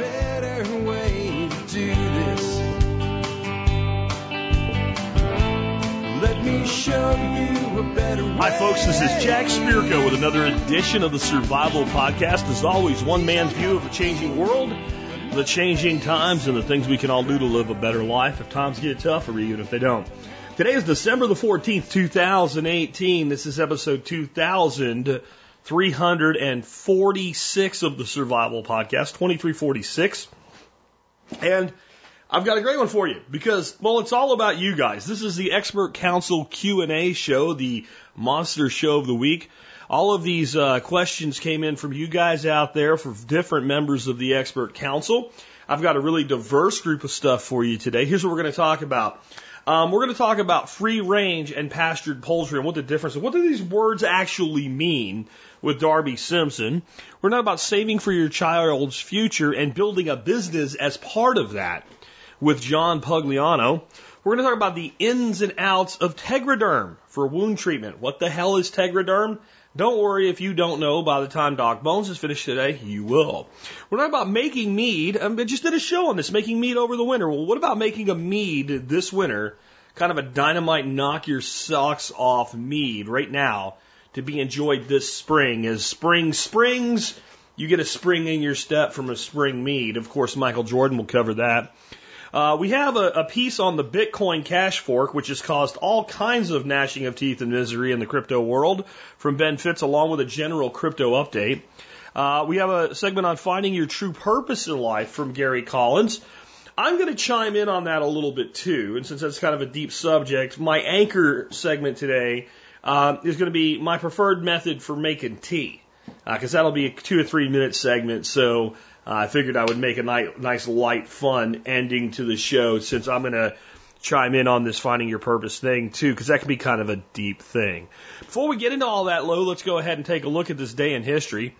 better way to do this. Let me show you a better way. Hi, folks. This is Jack Spirko with another edition of the Survival Podcast. As always, one man's view of a changing world, the changing times, and the things we can all do to live a better life if times get tough or even if they don't. Today is December the 14th, 2018. This is episode 2346 of the Survival Podcast, 2346. And I've got a great one for you because, well, it's all about you guys. This is the Expert Council Q&A show, the monster show of the week. All of these uh, questions came in from you guys out there for different members of the Expert Council. I've got a really diverse group of stuff for you today. Here's what we're going to talk about. Um, we're going to talk about free range and pastured poultry and what the difference is. What do these words actually mean with Darby Simpson? We're not about saving for your child's future and building a business as part of that with John Pugliano. We're going to talk about the ins and outs of Tegaderm for wound treatment. What the hell is Tegaderm? Don't worry if you don't know by the time Doc Bones is finished today, you will. We're not about making mead. Um, I just did a show on this, making mead over the winter. Well, what about making a mead this winter? Kind of a dynamite knock your socks off mead right now to be enjoyed this spring. As spring springs, you get a spring in your step from a spring mead. Of course, Michael Jordan will cover that. Uh, we have a, a, piece on the Bitcoin cash fork, which has caused all kinds of gnashing of teeth and misery in the crypto world from Ben Fitz, along with a general crypto update. Uh, we have a segment on finding your true purpose in life from Gary Collins. I'm going to chime in on that a little bit too, and since that's kind of a deep subject, my anchor segment today uh, is going to be my preferred method for making tea, because uh, that'll be a two or three minute segment. So uh, I figured I would make a nice, nice, light, fun ending to the show since I'm going to chime in on this finding your purpose thing too, because that can be kind of a deep thing. Before we get into all that, Lo, let's go ahead and take a look at this day in history.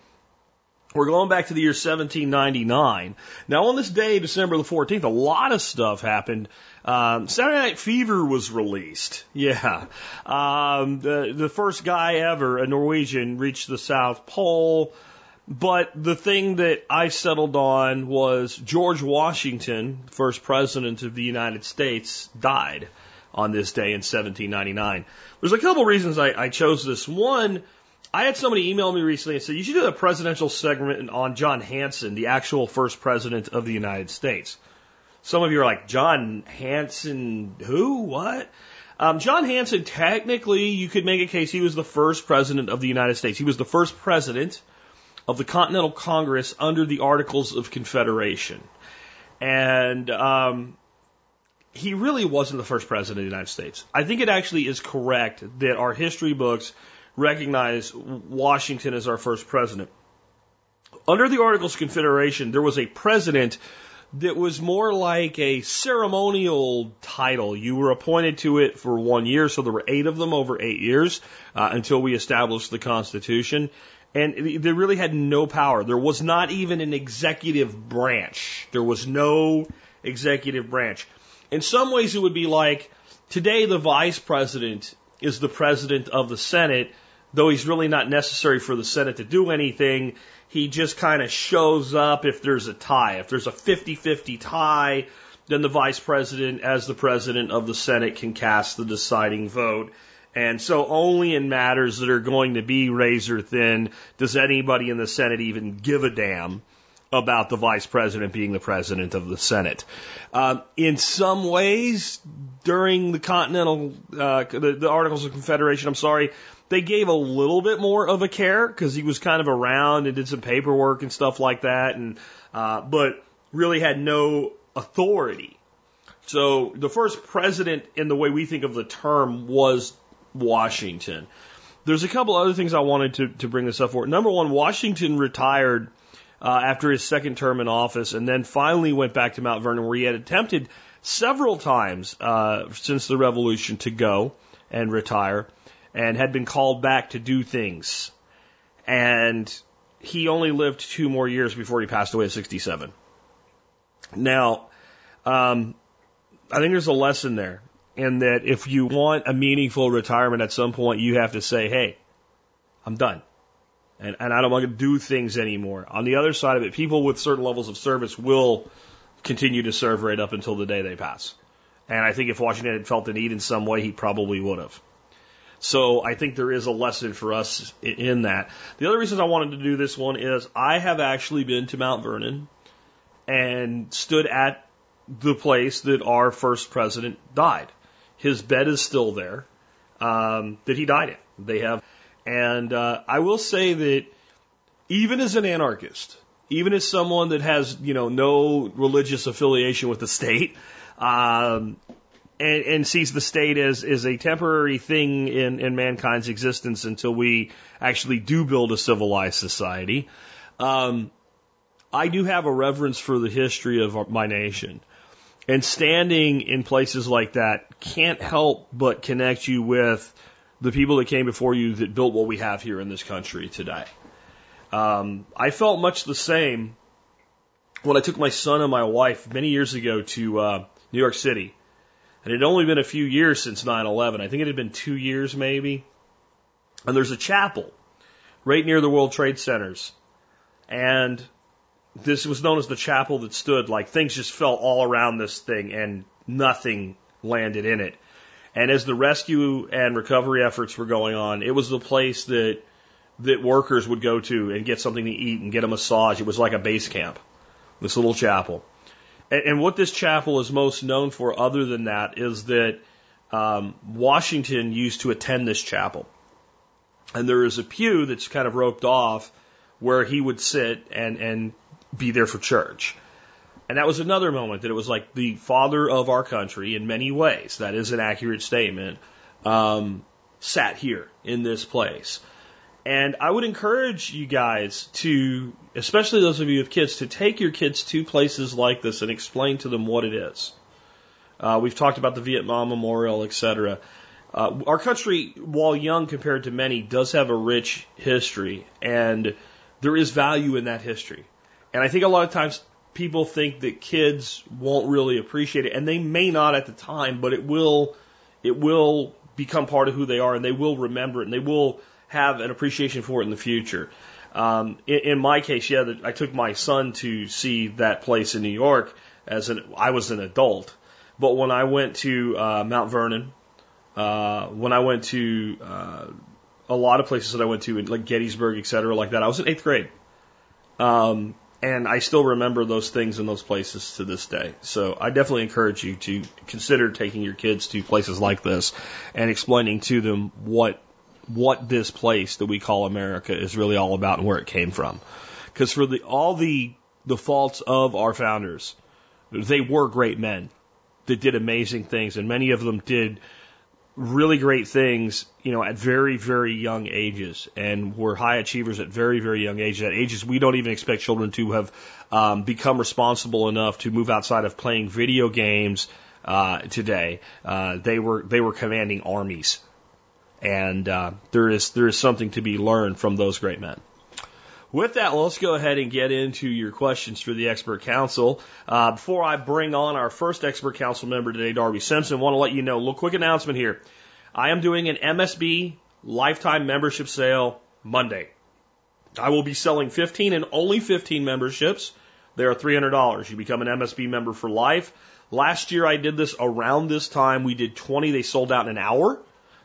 We're going back to the year 1799. Now, on this day, December the 14th, a lot of stuff happened. Um, Saturday Night Fever was released. Yeah. Um, the, the first guy ever, a Norwegian, reached the South Pole. But the thing that I settled on was George Washington, first president of the United States, died on this day in 1799. There's a couple reasons I, I chose this. One, I had somebody email me recently and said, you should do a presidential segment on John Hanson, the actual first president of the United States. Some of you are like, John Hanson, who? What? Um, John Hanson, technically, you could make a case he was the first president of the United States. He was the first president of the Continental Congress under the Articles of Confederation. And um, he really wasn't the first president of the United States. I think it actually is correct that our history books recognize Washington as our first president. Under the Articles of Confederation, there was a president that was more like a ceremonial title. You were appointed to it for one year, so there were eight of them over eight years uh, until we established the Constitution. And they really had no power. There was not even an executive branch. There was no executive branch. In some ways, it would be like today the vice president is the president of the Senate, though he's really not necessary for the Senate to do anything. He just kind of shows up if there's a tie. If there's a 50 50 tie, then the vice president, as the president of the Senate, can cast the deciding vote. And so only in matters that are going to be razor thin does anybody in the Senate even give a damn about the vice president being the president of the Senate. Um, in some ways, during the Continental, uh, the, the Articles of Confederation, I'm sorry, they gave a little bit more of a care because he was kind of around and did some paperwork and stuff like that, and uh, but really had no authority. So the first president, in the way we think of the term, was Washington. There's a couple other things I wanted to, to bring this up for. Number one, Washington retired uh, after his second term in office and then finally went back to Mount Vernon where he had attempted several times uh, since the revolution to go and retire and had been called back to do things. And he only lived two more years before he passed away at 67. Now, um, I think there's a lesson there in that if you want a meaningful retirement at some point, you have to say, hey, I'm done. and, and I don't want to do things anymore. On the other side of it, people with certain levels of service will continue to serve right up until the day they pass. And I think if Washington had felt the need in some way, he probably would have. So I think there is a lesson for us in that. The other reason I wanted to do this one is I have actually been to Mount Vernon and stood at the place that our first president died. His bed is still there um, that he died in. They have, and uh, I will say that even as an anarchist, even as someone that has you know no religious affiliation with the state, um, and, and sees the state as, a temporary thing in, in mankind's existence until we actually do build a civilized society. Um, I do have a reverence for the history of my nation. And standing in places like that can't help but connect you with the people that came before you that built what we have here in this country today. Um, I felt much the same when I took my son and my wife many years ago to uh, New York City. And it had only been a few years since 9 11. I think it had been two years maybe. And there's a chapel right near the World Trade Centers. And this was known as the chapel that stood. Like things just fell all around this thing and nothing landed in it. And as the rescue and recovery efforts were going on, it was the place that that workers would go to and get something to eat and get a massage. It was like a base camp, this little chapel. And, and what this chapel is most known for, other than that, is that um, Washington used to attend this chapel. And there is a pew that's kind of roped off where he would sit and, and be there for church. And that was another moment that it was like the father of our country in many ways. That is an accurate statement. Um, sat here in this place. And I would encourage you guys to, especially those of you with kids, to take your kids to places like this and explain to them what it is. Uh, we've talked about the Vietnam Memorial, etc. Uh, our country, while young compared to many, does have a rich history, and there is value in that history. And I think a lot of times people think that kids won't really appreciate it, and they may not at the time, but it will, it will become part of who they are, and they will remember it, and they will have an appreciation for it in the future. Um, in, in my case, yeah, I took my son to see that place in New York as an I was an adult, but when I went to uh, Mount Vernon, uh, when I went to uh, a lot of places that I went to, like Gettysburg, et cetera, like that, I was in eighth grade. Um, and I still remember those things in those places to this day. So I definitely encourage you to consider taking your kids to places like this and explaining to them what what this place that we call America is really all about and where it came from. Because for the all the the faults of our founders, they were great men that did amazing things, and many of them did really great things, you know, at very, very young ages and were high achievers at very, very young ages. At ages we don't even expect children to have um, become responsible enough to move outside of playing video games uh, today. Uh, they were they were commanding armies and uh, there is there is something to be learned from those great men. With that, let's go ahead and get into your questions for the expert council. Uh, before I bring on our first expert council member today, Darby Simpson, want to let you know a little quick announcement here. I am doing an MSB lifetime membership sale Monday. I will be selling 15 and only 15 memberships. They are $300. You become an MSB member for life. Last year I did this around this time. We did 20. They sold out in an hour.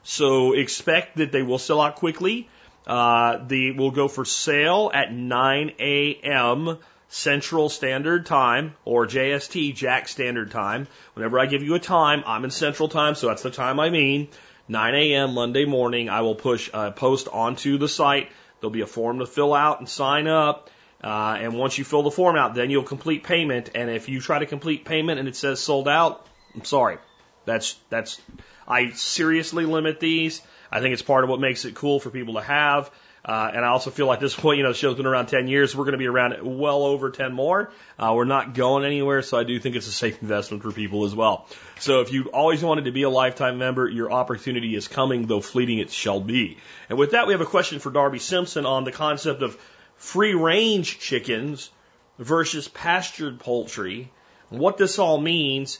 So expect that they will sell out quickly. Uh, they will go for sale at 9 a.m. Central Standard Time or JST, Jack Standard Time. Whenever I give you a time, I'm in Central Time, so that's the time I mean. 9 a.m. Monday morning, I will push a post onto the site. There'll be a form to fill out and sign up. Uh, and once you fill the form out, then you'll complete payment. And if you try to complete payment and it says sold out, I'm sorry. That's, that's, I seriously limit these. I think it's part of what makes it cool for people to have. Uh, and I also feel like this point, you know, the show's been around 10 years. We're going to be around well over 10 more. Uh, we're not going anywhere, so I do think it's a safe investment for people as well. So if you always wanted to be a lifetime member, your opportunity is coming, though fleeting it shall be. And with that, we have a question for Darby Simpson on the concept of free range chickens versus pastured poultry, what this all means,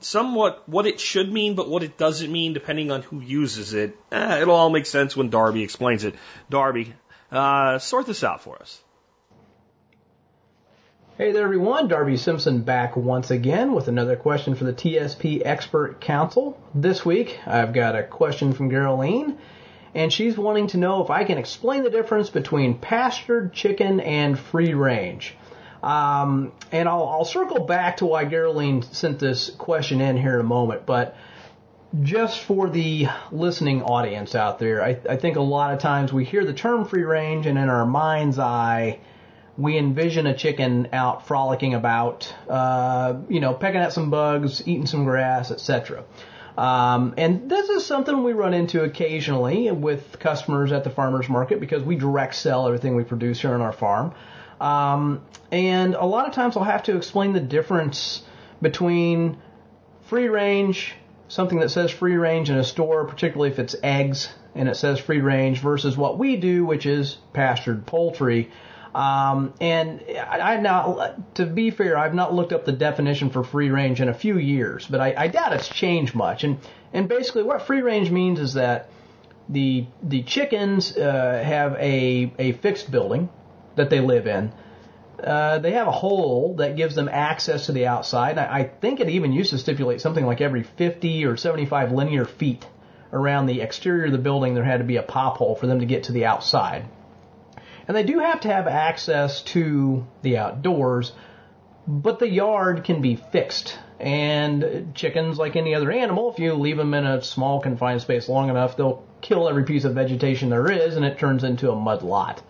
somewhat what it should mean, but what it doesn't mean depending on who uses it. Eh, it'll all make sense when Darby explains it. Darby, Uh, sort this out for us. Hey there, everyone. Darby Simpson back once again with another question for the TSP Expert Council. This week, I've got a question from Geraldine, and she's wanting to know if I can explain the difference between pastured chicken and free range. Um, and I'll, I'll circle back to why Geraldine sent this question in here in a moment, but just for the listening audience out there, I, I think a lot of times we hear the term free range, and in our mind's eye, we envision a chicken out frolicking about, uh, you know, pecking at some bugs, eating some grass, etc. Um, and this is something we run into occasionally with customers at the farmers market because we direct sell everything we produce here on our farm. Um, and a lot of times I'll have to explain the difference between free range, something that says free range in a store, particularly if it's eggs and it says free range, versus what we do, which is pastured poultry. Um, and I, I now, to be fair, I've not looked up the definition for free range in a few years, but I, I doubt it's changed much. And and basically, what free range means is that the the chickens uh, have a a fixed building that they live in. Uh, they have a hole that gives them access to the outside. I, I think it even used to stipulate something like every 50 or 75 linear feet around the exterior of the building, there had to be a pop hole for them to get to the outside. And they do have to have access to the outdoors, but the yard can be fixed. And chickens, like any other animal, if you leave them in a small confined space long enough, they'll kill every piece of vegetation there is and it turns into a mud lot.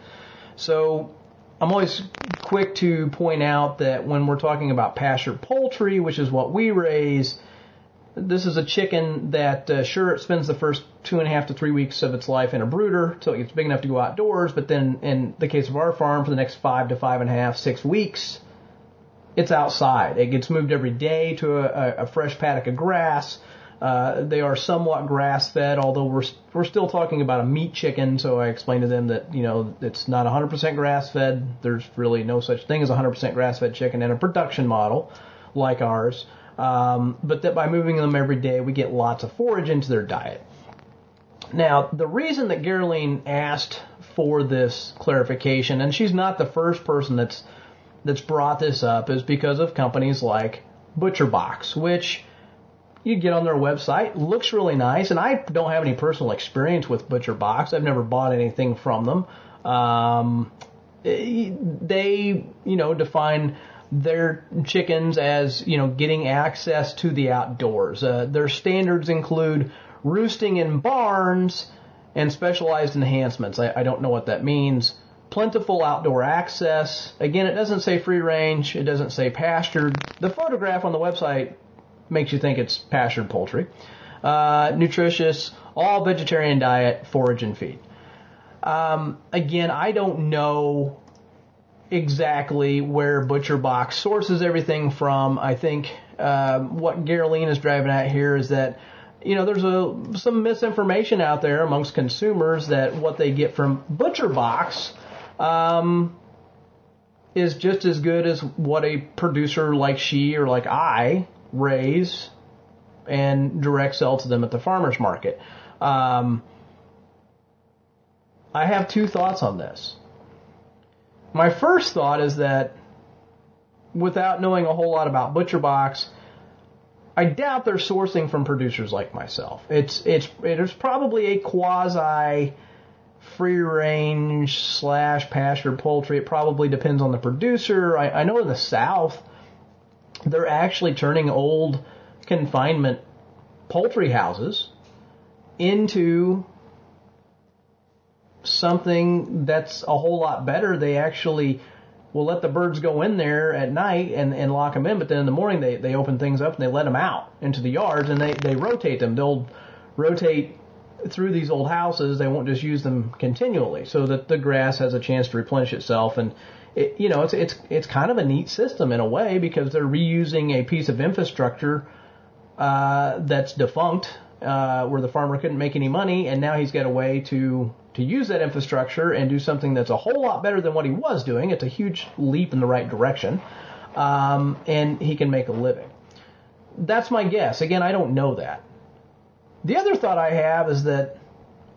So I'm always quick to point out that when we're talking about pasture poultry, which is what we raise, this is a chicken that, uh, sure, it spends the first two and a half to three weeks of its life in a brooder until it gets big enough to go outdoors. But then, in the case of our farm, for the next five to five and a half, six weeks, it's outside. It gets moved every day to a, a fresh paddock of grass. Uh, they are somewhat grass fed, although we're we're still talking about a meat chicken. So I explained to them that you know it's not 100% grass fed. There's really no such thing as 100% grass fed chicken in a production model like ours. Um, but that by moving them every day, we get lots of forage into their diet. Now, the reason that Geraldine asked for this clarification, and she's not the first person that's that's brought this up, is because of companies like ButcherBox, which you get on their website, looks really nice, and I don't have any personal experience with ButcherBox. I've never bought anything from them. Um, they, you know, define their chickens as you know getting access to the outdoors. Uh, their standards include roosting in barns and specialized enhancements. I, I don't know what that means. Plentiful outdoor access. Again, it doesn't say free range. It doesn't say pastured. The photograph on the website makes you think it's pastured poultry. Uh, nutritious, all vegetarian diet, forage and feed. Um, again, I don't know exactly where ButcherBox sources everything from. I think um, what Geraldine is driving at here is that you know there's a some misinformation out there amongst consumers that what they get from ButcherBox um, is just as good as what a producer like she or like I raise and direct sell to them at the farmers market. Um, I have two thoughts on this. My first thought is that without knowing a whole lot about ButcherBox, I doubt they're sourcing from producers like myself. It's it's it is probably a quasi free range slash pasture poultry. It probably depends on the producer. I, I know in the South they're actually turning old confinement poultry houses into something that's a whole lot better. They actually will let the birds go in there at night and, and lock them in, but then in the morning they, they open things up and they let them out into the yards and they, they rotate them. They'll rotate through these old houses. They won't just use them continually so that the grass has a chance to replenish itself. And it, you know, it's, it's, it's kind of a neat system in a way because they're reusing a piece of infrastructure, uh, that's defunct, uh, where the farmer couldn't make any money and now he's got a way to to use that infrastructure and do something that's a whole lot better than what he was doing. It's a huge leap in the right direction. Um, and he can make a living. That's my guess. Again, I don't know that. The other thought I have is that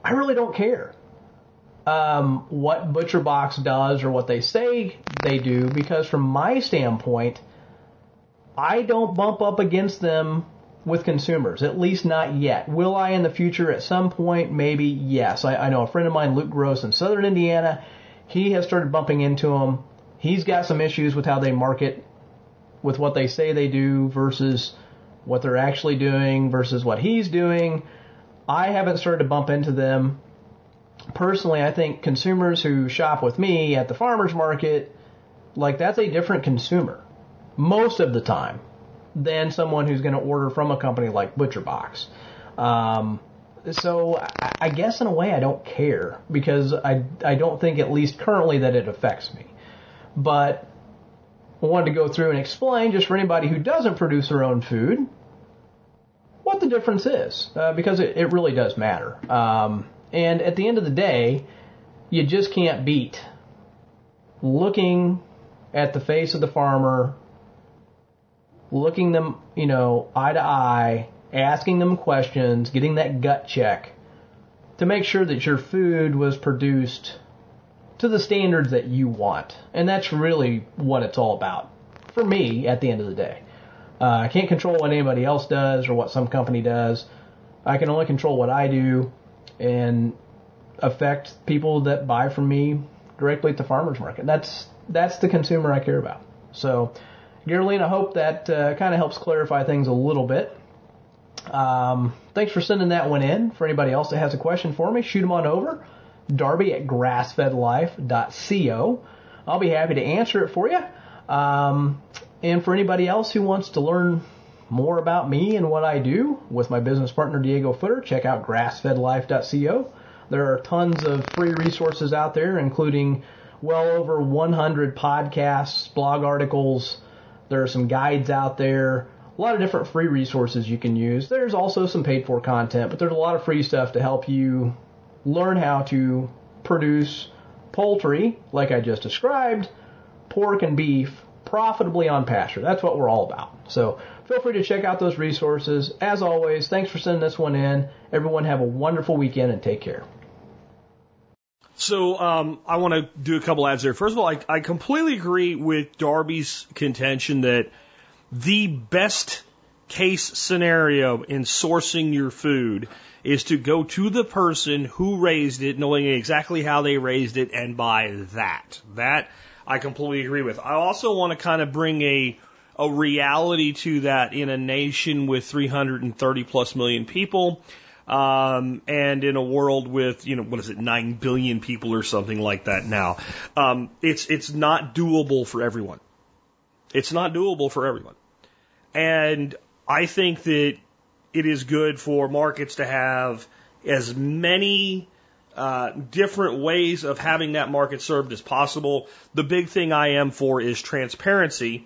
I really don't care. Um, what ButcherBox does or what they say they do because from my standpoint, I don't bump up against them with consumers, at least not yet. Will I in the future at some point? Maybe yes. I, I know a friend of mine, Luke Gross in Southern Indiana, he has started bumping into them. He's got some issues with how they market, with what they say they do versus what they're actually doing versus what he's doing. I haven't started to bump into them personally, I think consumers who shop with me at the farmer's market, like that's a different consumer most of the time than someone who's going to order from a company like ButcherBox. Um, so I guess in a way I don't care because I, I don't think at least currently that it affects me. But I wanted to go through and explain just for anybody who doesn't produce their own food what the difference is uh, because it, it really does matter. Um, and at the end of the day, you just can't beat looking at the face of the farmer, looking them, you know, eye to eye, asking them questions, getting that gut check to make sure that your food was produced to the standards that you want. And that's really what it's all about for me at the end of the day. Uh, I can't control what anybody else does or what some company does. I can only control what I do and affect people that buy from me directly at the farmers market. That's that's the consumer I care about. So, Geraldine, I hope that uh, kind of helps clarify things a little bit. Um, thanks for sending that one in. For anybody else that has a question for me, shoot them on over. Darby at grassfedlife.co. I'll be happy to answer it for you. Um, and for anybody else who wants to learn more about me and what I do with my business partner Diego Footer, check out grassfedlife.co. There are tons of free resources out there, including well over 100 podcasts, blog articles. There are some guides out there, a lot of different free resources you can use. There's also some paid for content, but there's a lot of free stuff to help you learn how to produce poultry, like I just described, pork and beef profitably on pasture. That's what we're all about. So feel free to check out those resources. As always, thanks for sending this one in. Everyone have a wonderful weekend and take care. So um, I want to do a couple ads there. First of all, I, I completely agree with Darby's contention that the best case scenario in sourcing your food is to go to the person who raised it, knowing exactly how they raised it, and buy that. That I completely agree with. I also want to kind of bring a a reality to that in a nation with 330 plus million people. Um, and in a world with, you know, what is it, 9 billion people or something like that now. Um, it's, it's not doable for everyone. It's not doable for everyone. And I think that it is good for markets to have as many uh, different ways of having that market served as possible. The big thing I am for is transparency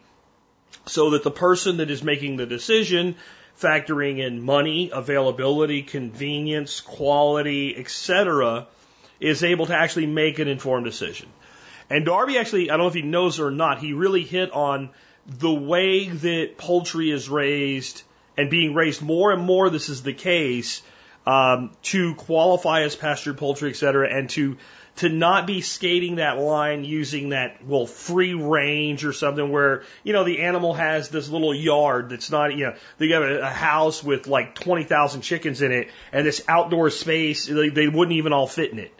so that the person that is making the decision factoring in money, availability, convenience, quality, etc., is able to actually make an informed decision. And Darby actually, I don't know if he knows or not, he really hit on the way that poultry is raised and being raised more and more, this is the case, um, to qualify as pastured poultry, et cetera, and to to not be skating that line using that well free range or something where you know the animal has this little yard that's not you know they have a, house with like twenty thousand chickens in it and this outdoor space they, they wouldn't even all fit in it.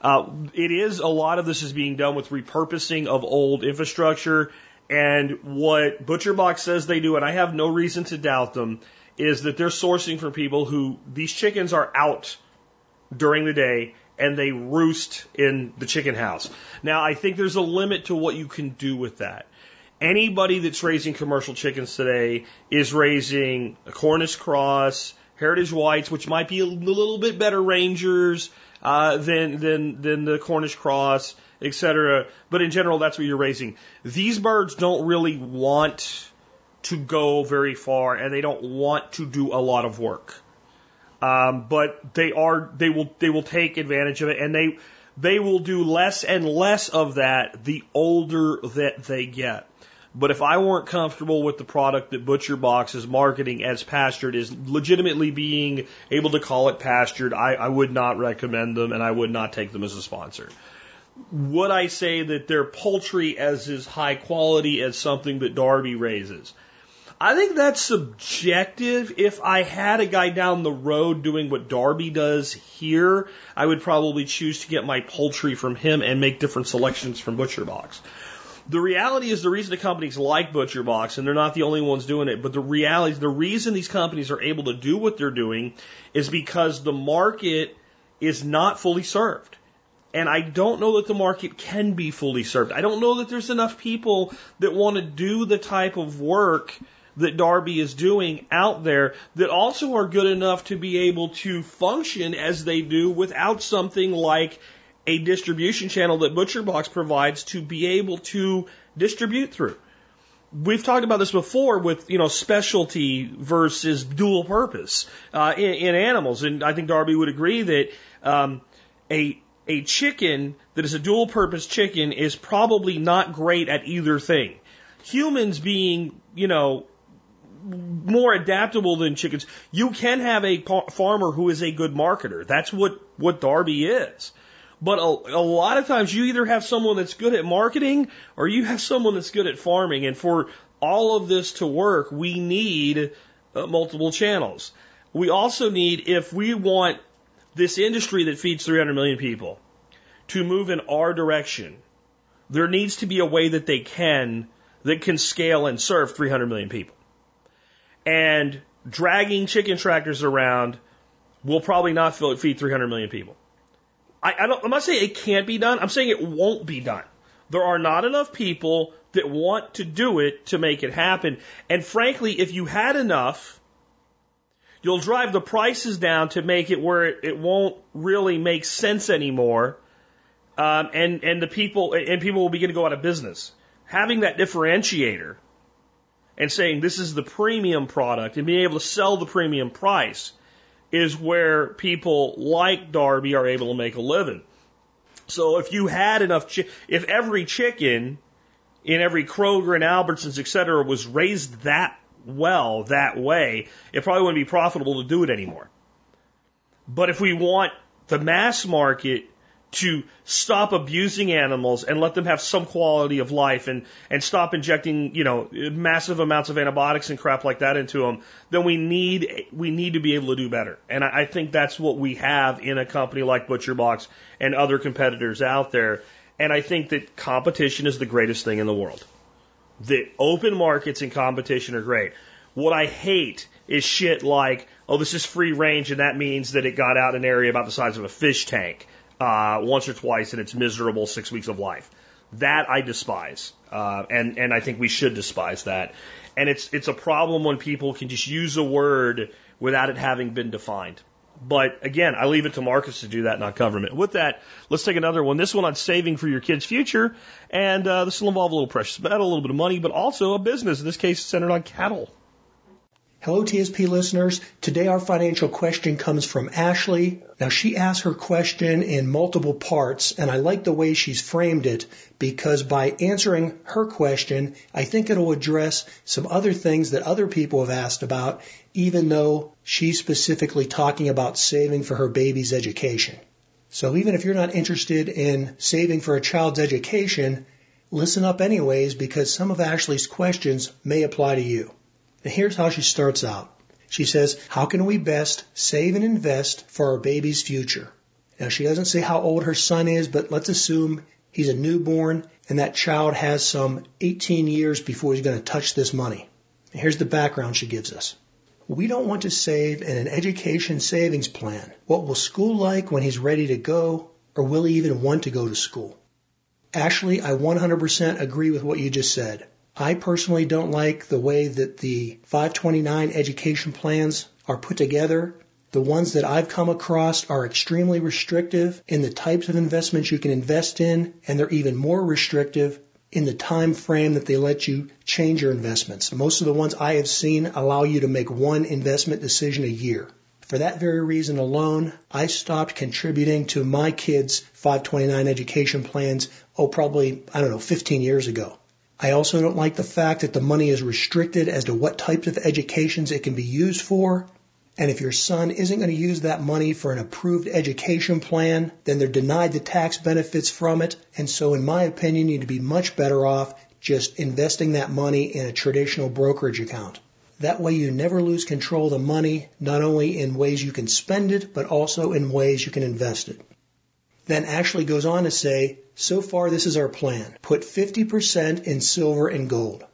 Uh, it is a lot of this is being done with repurposing of old infrastructure and what ButcherBox says they do, and I have no reason to doubt them, is that they're sourcing from people who these chickens are out during the day and they roost in the chicken house. Now, I think there's a limit to what you can do with that. Anybody that's raising commercial chickens today is raising a Cornish cross, heritage whites, which might be a little bit better rangers uh, than than than the Cornish cross, etc. But in general, that's what you're raising. These birds don't really want to go very far, and they don't want to do a lot of work. Um, but they are they will they will take advantage of it, and they they will do less and less of that the older that they get. But if I weren't comfortable with the product that Butcher Box is marketing as pastured, is legitimately being able to call it pastured, I, I would not recommend them and I would not take them as a sponsor. Would I say that their poultry as is high quality as something that Darby raises? I think that's subjective. If I had a guy down the road doing what Darby does here, I would probably choose to get my poultry from him and make different selections from Butcher Box. The reality is the reason the companies like Butcher Box, and they're not the only ones doing it, but the reality is the reason these companies are able to do what they're doing is because the market is not fully served. And I don't know that the market can be fully served. I don't know that there's enough people that want to do the type of work that Darby is doing out there that also are good enough to be able to function as they do without something like a distribution channel that ButcherBox provides to be able to distribute through. We've talked about this before with you know specialty versus dual purpose uh, in, in, animals, and I think Darby would agree that um, a a chicken that is a dual purpose chicken is probably not great at either thing. Humans being you know more adaptable than chickens. You can have a farmer who is a good marketer. That's what, what Darby is. But a, a lot of times you either have someone that's good at marketing or you have someone that's good at farming. And for all of this to work, we need uh, multiple channels. We also need, if we want this industry that feeds 300 million people to move in our direction, there needs to be a way that they can, that can scale and serve 300 million people and dragging chicken tractors around will probably not feed 300 million people. I, I don't, I'm not saying it can't be done. I'm saying it won't be done. There are not enough people that want to do it to make it happen. And frankly, if you had enough, you'll drive the prices down to make it where it, it won't really make sense anymore. Um, and, and the people, and people will begin to go out of business. Having that differentiator and saying this is the premium product and being able to sell the premium price is where people like Darby are able to make a living. So if you had enough, chi- if every chicken in every Kroger and Albertsons, et cetera, was raised that well, that way, it probably wouldn't be profitable to do it anymore. But if we want the mass market to stop abusing animals and let them have some quality of life and, and stop injecting, you know, massive amounts of antibiotics and crap like that into them, then we need, we need to be able to do better. And I, I think that's what we have in a company like ButcherBox and other competitors out there. And I think that competition is the greatest thing in the world. The open markets and competition are great. What I hate is shit like, oh, this is free range and that means that it got out an area about the size of a fish tank uh, once or twice in its miserable six weeks of life. That I despise, uh, and and I think we should despise that. And it's it's a problem when people can just use a word without it having been defined. But again, I leave it to markets to do that, not government. With that, let's take another one. This one on saving for your kids' future, and uh, this will involve a little precious metal, a little bit of money, but also a business. In this case, centered on cattle. Hello, TSP listeners. Today our financial question comes from Ashley. Now she asked her question in multiple parts and I like the way she's framed it because by answering her question, I think it'll address some other things that other people have asked about, even though she's specifically talking about saving for her baby's education. So even if you're not interested in saving for a child's education, listen up anyways because some of Ashley's questions may apply to you. Now here's how she starts out. She says, how can we best save and invest for our baby's future? Now she doesn't say how old her son is, but let's assume he's a newborn and that child has some 18 years before he's going to touch this money. And here's the background she gives us. We don't want to save in an education savings plan. What will school like when he's ready to go, or will he even want to go to school? Ashley, I 100% agree with what you just said. I personally don't like the way that the 529 education plans are put together. The ones that I've come across are extremely restrictive in the types of investments you can invest in, and they're even more restrictive in the time frame that they let you change your investments. Most of the ones I have seen allow you to make one investment decision a year. For that very reason alone, I stopped contributing to my kids' 529 education plans, oh, probably, I don't know, 15 years ago. I also don't like the fact that the money is restricted as to what types of educations it can be used for. And if your son isn't going to use that money for an approved education plan, then they're denied the tax benefits from it. And so, in my opinion, you'd be much better off just investing that money in a traditional brokerage account. That way you never lose control of the money, not only in ways you can spend it, but also in ways you can invest it. Then Ashley goes on to say, so far this is our plan. Put 50% in silver and gold.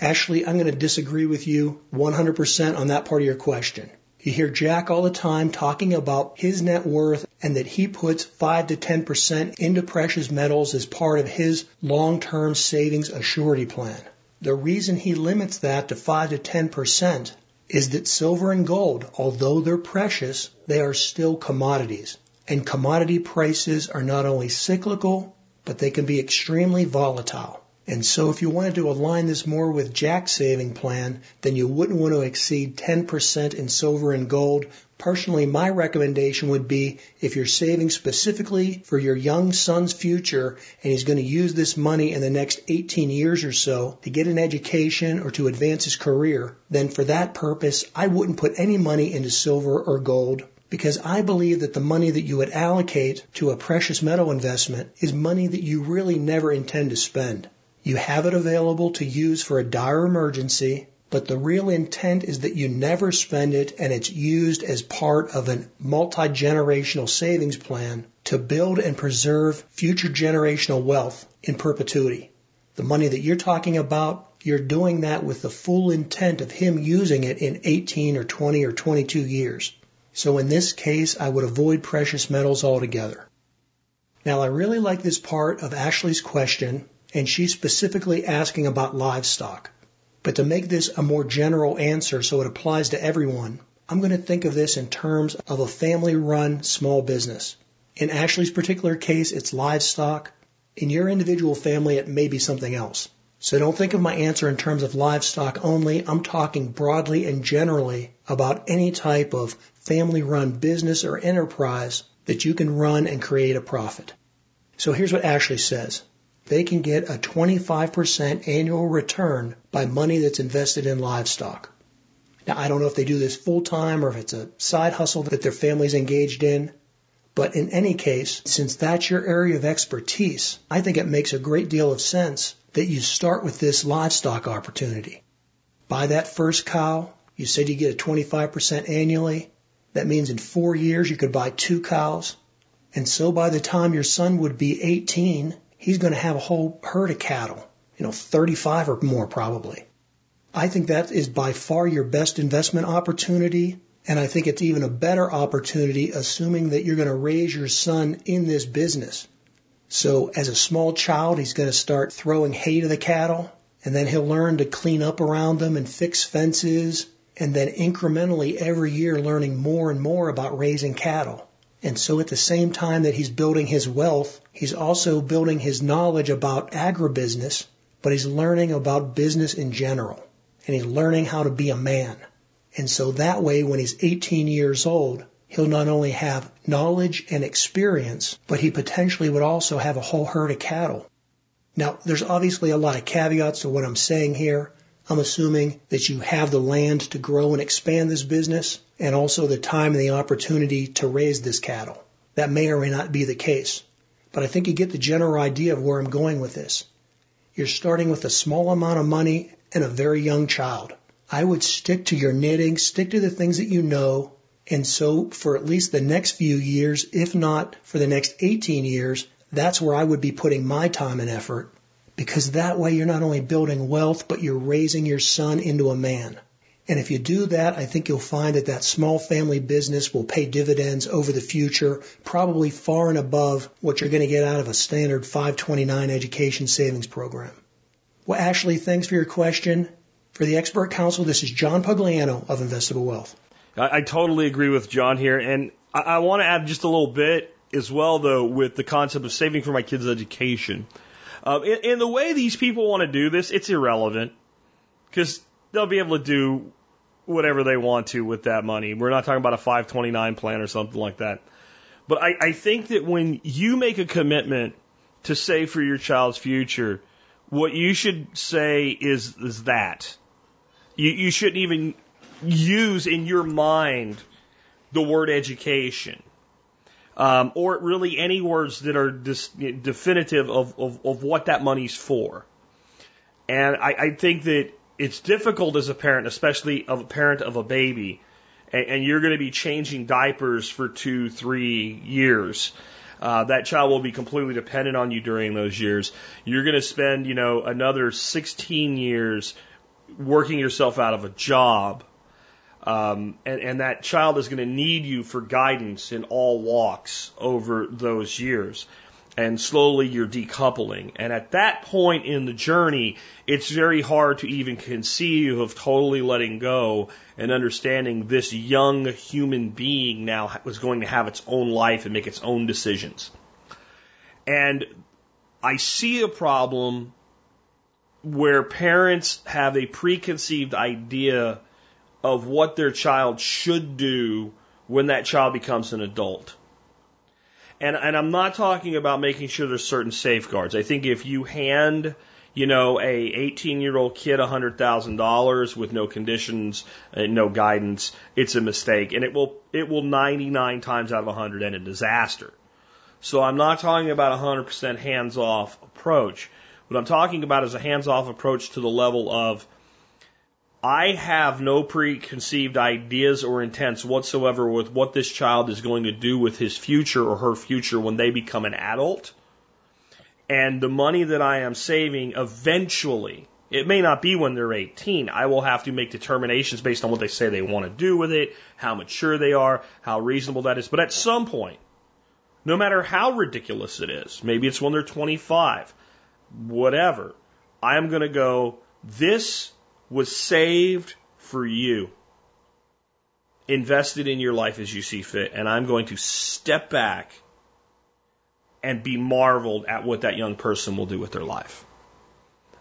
Ashley, I'm going to disagree with you 100% on that part of your question. You hear Jack all the time talking about his net worth and that he puts 5 to 10% into precious metals as part of his long-term savings assurity plan. The reason he limits that to 5 to 10% is that silver and gold, although they're precious, they are still commodities. And commodity prices are not only cyclical, but they can be extremely volatile. And so if you wanted to align this more with Jack's saving plan, then you wouldn't want to exceed 10% in silver and gold. Personally, my recommendation would be if you're saving specifically for your young son's future and he's going to use this money in the next 18 years or so to get an education or to advance his career, then for that purpose, I wouldn't put any money into silver or gold because I believe that the money that you would allocate to a precious metal investment is money that you really never intend to spend. You have it available to use for a dire emergency, but the real intent is that you never spend it and it's used as part of a multi-generational savings plan to build and preserve future generational wealth in perpetuity. The money that you're talking about, you're doing that with the full intent of him using it in 18 or 20 or 22 years. So in this case, I would avoid precious metals altogether. Now I really like this part of Ashley's question and she's specifically asking about livestock. But to make this a more general answer so it applies to everyone, I'm going to think of this in terms of a family run small business. In Ashley's particular case, it's livestock. In your individual family, it may be something else. So don't think of my answer in terms of livestock only. I'm talking broadly and generally about any type of family run business or enterprise that you can run and create a profit. So here's what Ashley says they can get a 25% annual return by money that's invested in livestock. Now, I don't know if they do this full time or if it's a side hustle that their family's engaged in. But in any case, since that's your area of expertise, I think it makes a great deal of sense that you start with this livestock opportunity. Buy that first cow. You said you get a 25% annually. That means in four years you could buy two cows. And so by the time your son would be 18, he's going to have a whole herd of cattle, you know, 35 or more probably. I think that is by far your best investment opportunity. And I think it's even a better opportunity assuming that you're going to raise your son in this business. So as a small child, he's going to start throwing hay to the cattle and then he'll learn to clean up around them and fix fences and then incrementally every year learning more and more about raising cattle. And so at the same time that he's building his wealth, he's also building his knowledge about agribusiness, but he's learning about business in general. And he's learning how to be a man. And so that way, when he's 18 years old, he'll not only have knowledge and experience, but he potentially would also have a whole herd of cattle. Now, there's obviously a lot of caveats to what I'm saying here. I'm assuming that you have the land to grow and expand this business and also the time and the opportunity to raise this cattle. That may or may not be the case. But I think you get the general idea of where I'm going with this. You're starting with a small amount of money and a very young child. I would stick to your knitting, stick to the things that you know, and so for at least the next few years, if not for the next 18 years, that's where I would be putting my time and effort because that way you're not only building wealth, but you're raising your son into a man. And if you do that, I think you'll find that that small family business will pay dividends over the future, probably far and above what you're going to get out of a standard 529 education savings program. Well, Ashley, thanks for your question. For the expert council, this is John Pugliano of Investable Wealth. I, I totally agree with John here. And I, I want to add just a little bit as well, though, with the concept of saving for my kids' education. Um, in, in the way these people want to do this, it's irrelevant because they'll be able to do whatever they want to with that money. We're not talking about a 529 plan or something like that. But I, I think that when you make a commitment to save for your child's future, what you should say is, is that. You, you shouldn't even use in your mind the word education. Um, or really any words that are dis- definitive of, of, of what that money's for. And I, I think that it's difficult as a parent, especially of a parent of a baby, and, and you're going to be changing diapers for two, three years. Uh, that child will be completely dependent on you during those years. You're going to spend, you know, another 16 years working yourself out of a job. Um, and, and that child is going to need you for guidance in all walks over those years and slowly you're decoupling. And at that point in the journey, it's very hard to even conceive of totally letting go and understanding this young human being now was going to have its own life and make its own decisions. And I see a problem where parents have a preconceived idea of what their child should do when that child becomes an adult. And, and I'm not talking about making sure there's certain safeguards. I think if you hand, you know, a 18 year old kid $100,000 with no conditions and no guidance, it's a mistake. And it will, it will 99 times out of 100 end a disaster. So I'm not talking about a 100% hands off approach. What I'm talking about is a hands off approach to the level of I have no preconceived ideas or intents whatsoever with what this child is going to do with his future or her future when they become an adult. And the money that I am saving eventually, it may not be when they're 18. I will have to make determinations based on what they say they want to do with it, how mature they are, how reasonable that is. But at some point, no matter how ridiculous it is, maybe it's when they're 25, whatever, I am going to go, this was saved for you, invested in your life as you see fit. And I'm going to step back and be marveled at what that young person will do with their life.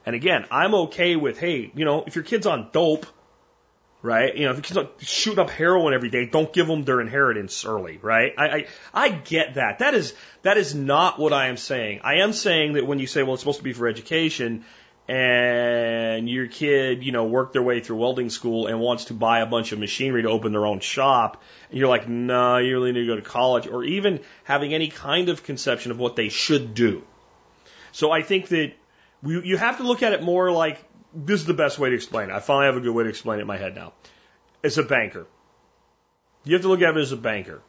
And again, I'm okay with, hey, you know, if your kid's on dope, right? You know, if your kid's on shooting up heroin every day, don't give them their inheritance early, right? I, I, I get that. That is, that is not what I am saying. I am saying that when you say, well, it's supposed to be for education, and your kid, you know, worked their way through welding school and wants to buy a bunch of machinery to open their own shop, and you're like, no, nah, you really need to go to college, or even having any kind of conception of what they should do. So I think that we, you have to look at it more like this is the best way to explain it. I finally have a good way to explain it in my head now. It's a banker. You have to look at it as a banker.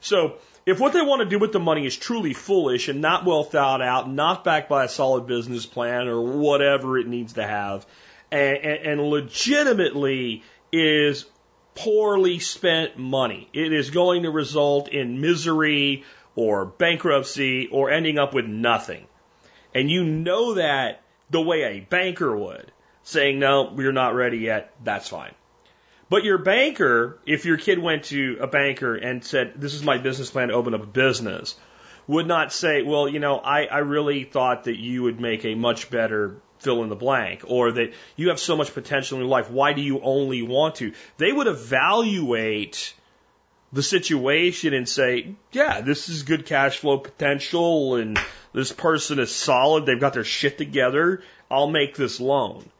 So if what they want to do with the money is truly foolish and not well thought out, not backed by a solid business plan or whatever it needs to have, and, and legitimately is poorly spent money, it is going to result in misery or bankruptcy or ending up with nothing. And you know that the way a banker would, saying, no, we're not ready yet, that's fine. But your banker, if your kid went to a banker and said, This is my business plan to open up a business, would not say, Well, you know, I, I really thought that you would make a much better fill in the blank, or that you have so much potential in your life. Why do you only want to? They would evaluate the situation and say, Yeah, this is good cash flow potential, and this person is solid. They've got their shit together. I'll make this loan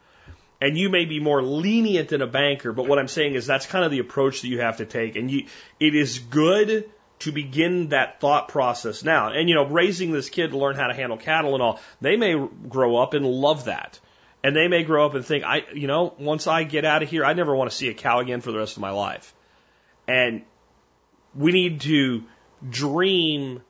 and you may be more lenient than a banker, but what I'm saying is that's kind of the approach that you have to take. And you, it is good to begin that thought process now. And you know, raising this kid to learn how to handle cattle and all, they may grow up and love that. And they may grow up and think, I, you know, once I get out of here, I never want to see a cow again for the rest of my life. And we need to dream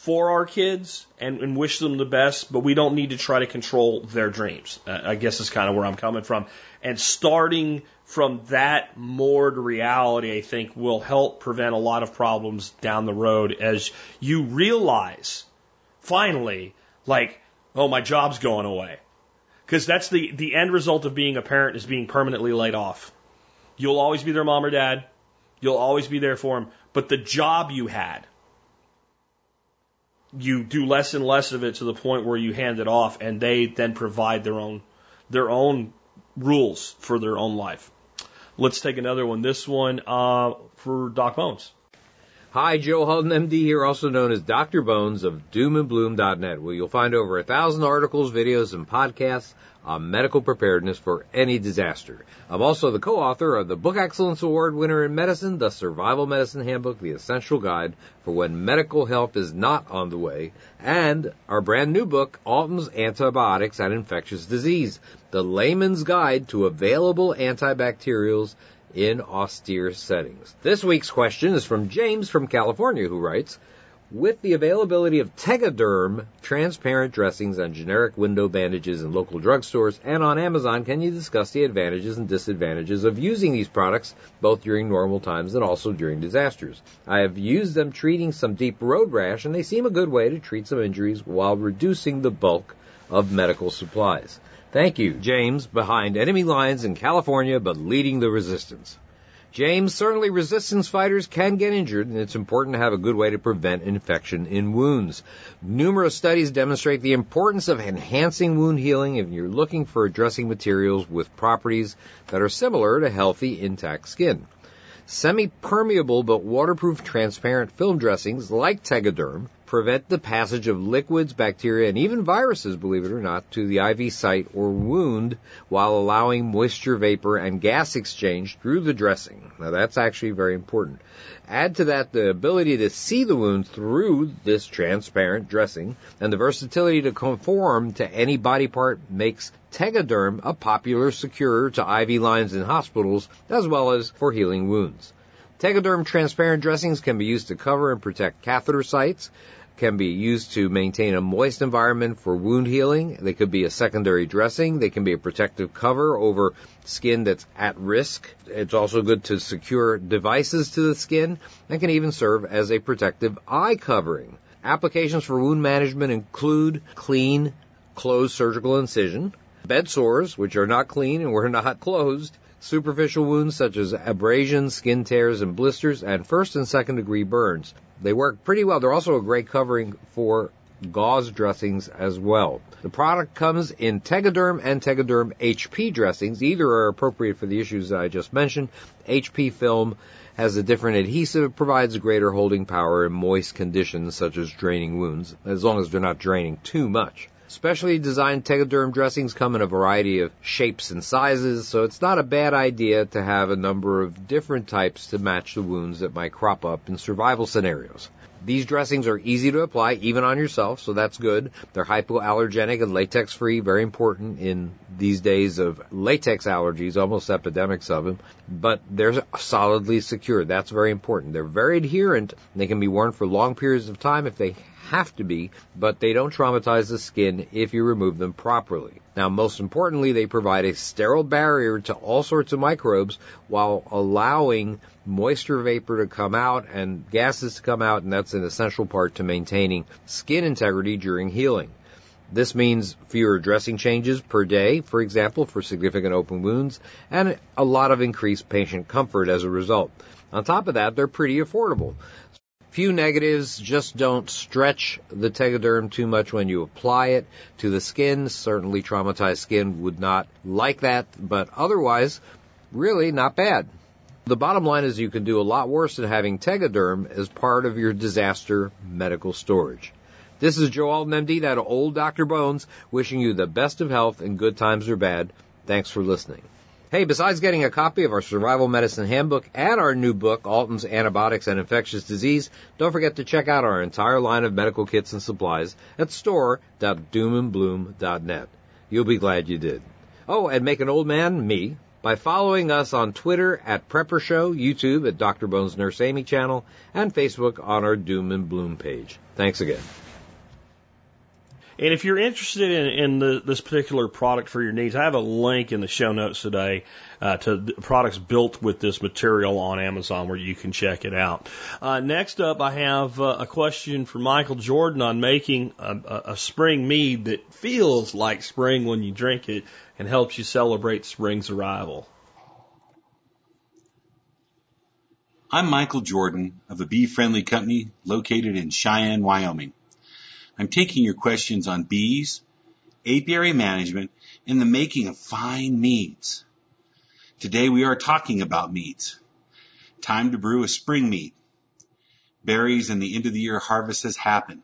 for our kids and, and, wish them the best, but we don't need to try to control their dreams. Uh, I guess is kind of where I'm coming from. And starting from that moored reality, I think will help prevent a lot of problems down the road as you realize finally, like, oh, my job's going away. Because that's the, the end result of being a parent is being permanently laid off. You'll always be their mom or dad. You'll always be there for them. But the job you had, you do less and less of it to the point where you hand it off and they then provide their own their own rules for their own life. Let's take another one. This one uh, for Doc Bones. Hi, Joe Alton, MD here, also known as Dr. Bones of doomandbloom.net, where you'll find over a thousand articles, videos, and podcasts on medical preparedness for any disaster. I'm also the co-author of the Book Excellence Award winner in medicine, the Survival Medicine Handbook, the essential guide for when medical help is not on the way, and our brand new book, Alton's Antibiotics and Infectious Disease, the layman's guide to available antibacterials in austere settings. This week's question is from James from California who writes, with the availability of Tegaderm transparent dressings and generic window bandages in local drugstores and on Amazon, can you discuss the advantages and disadvantages of using these products both during normal times and also during disasters? I have used them treating some deep road rash and they seem a good way to treat some injuries while reducing the bulk of medical supplies. Thank you, James, behind enemy lines in California but leading the resistance. James, certainly resistance fighters can get injured, and it's important to have a good way to prevent infection in wounds. Numerous studies demonstrate the importance of enhancing wound healing if you're looking for dressing materials with properties that are similar to healthy, intact skin. Semi-permeable but waterproof transparent film dressings like Tegaderm prevent the passage of liquids, bacteria, and even viruses, believe it or not, to the IV site or wound while allowing moisture vapor and gas exchange through the dressing. Now that's actually very important. Add to that the ability to see the wound through this transparent dressing and the versatility to conform to any body part makes Tegaderm a popular securer to IV lines in hospitals as well as for healing wounds. Tegaderm transparent dressings can be used to cover and protect catheter sites, can be used to maintain a moist environment for wound healing. They could be a secondary dressing. They can be a protective cover over skin that's at risk. It's also good to secure devices to the skin and can even serve as a protective eye covering. Applications for wound management include clean, closed surgical incision, bed sores, which are not clean and were not closed, superficial wounds such as abrasions, skin tears, and blisters, and first and second degree burns. They work pretty well. They're also a great covering for gauze dressings as well. The product comes in Tegaderm and Tegaderm HP dressings. Either are appropriate for the issues that I just mentioned. HP film has a different adhesive, it provides greater holding power in moist conditions such as draining wounds, as long as they're not draining too much. Specially designed Tegaderm dressings come in a variety of shapes and sizes, so it's not a bad idea to have a number of different types to match the wounds that might crop up in survival scenarios. These dressings are easy to apply even on yourself, so that's good. They're hypoallergenic and latex free, very important in these days of latex allergies, almost epidemics of them, but they're solidly secure. That's very important. They're very adherent. They can be worn for long periods of time if they have to be, but they don't traumatize the skin if you remove them properly. Now, most importantly, they provide a sterile barrier to all sorts of microbes while allowing moisture vapor to come out and gases to come out, and that's an essential part to maintaining skin integrity during healing. This means fewer dressing changes per day, for example, for significant open wounds, and a lot of increased patient comfort as a result. On top of that, they're pretty affordable. Few negatives, just don't stretch the Tegaderm too much when you apply it to the skin. Certainly traumatized skin would not like that, but otherwise, really not bad. The bottom line is you can do a lot worse than having Tegaderm as part of your disaster medical storage. This is Joe Alton, MD, that old Dr. Bones, wishing you the best of health in good times or bad. Thanks for listening. Hey, besides getting a copy of our survival medicine handbook and our new book, Alton's Antibiotics and Infectious Disease, don't forget to check out our entire line of medical kits and supplies at store.doomandbloom.net. You'll be glad you did. Oh, and make an old man, me, by following us on Twitter at Prepper Show, YouTube at Dr. Bones Nurse Amy channel, and Facebook on our Doom and Bloom page. Thanks again. And if you're interested in, in the, this particular product for your needs, I have a link in the show notes today uh, to products built with this material on Amazon where you can check it out. Uh, next up, I have uh, a question for Michael Jordan on making a, a, spring mead that feels like spring when you drink it and helps you celebrate spring's arrival. I'm Michael Jordan of a bee friendly company located in Cheyenne, Wyoming. I'm taking your questions on bees, apiary management, and the making of fine meads. Today we are talking about meads. Time to brew a spring mead. berries and the end of the year harvest has happened.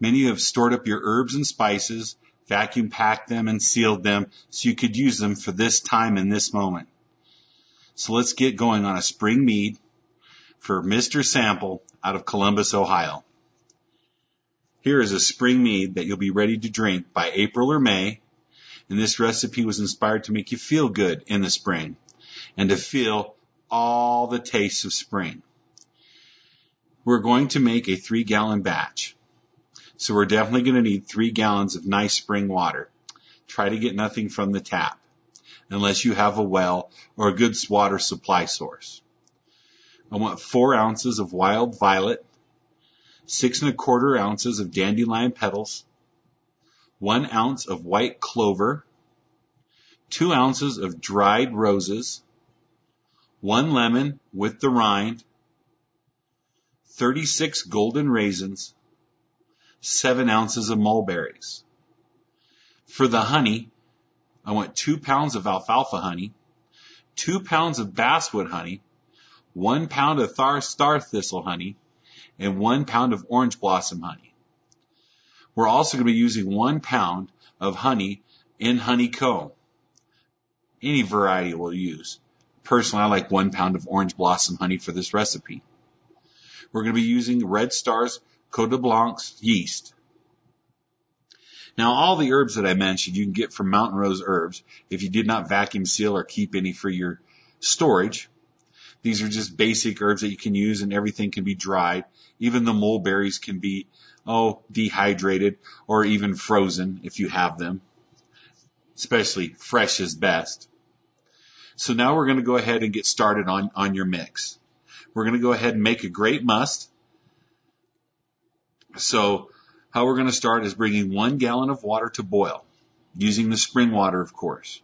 Many have stored up your herbs and spices, vacuum packed them and sealed them so you could use them for this time and this moment. So let's get going on a spring mead for Mr. Sample out of Columbus, Ohio. Here is a spring mead that you'll be ready to drink by April or May. And this recipe was inspired to make you feel good in the spring and to feel all the tastes of spring. We're going to make a three gallon batch. So we're definitely going to need three gallons of nice spring water. Try to get nothing from the tap unless you have a well or a good water supply source. I want four ounces of wild violet, six and a quarter ounces of dandelion petals, one ounce of white clover, two ounces of dried roses, one lemon with the rind, 36 golden raisins, seven ounces of mulberries. For the honey, I want two pounds of alfalfa honey, two pounds of basswood honey, one pound of thar- star thistle honey, and one pound of orange blossom honey. We're also going to be using one pound of honey in honeycomb. Any variety we'll use. Personally, I like one pound of orange blossom honey for this recipe. We're going to be using Red Star's Cote de Blanc's yeast. Now, all the herbs that I mentioned you can get from Mountain Rose Herbs if you did not vacuum seal or keep any for your storage. These are just basic herbs that you can use and everything can be dried. Even the mulberries can be, oh, dehydrated or even frozen if you have them. Especially fresh is best. So now we're going to go ahead and get started on, on your mix. We're going to go ahead and make a great must. So how we're going to start is bringing one gallon of water to boil using the spring water, of course.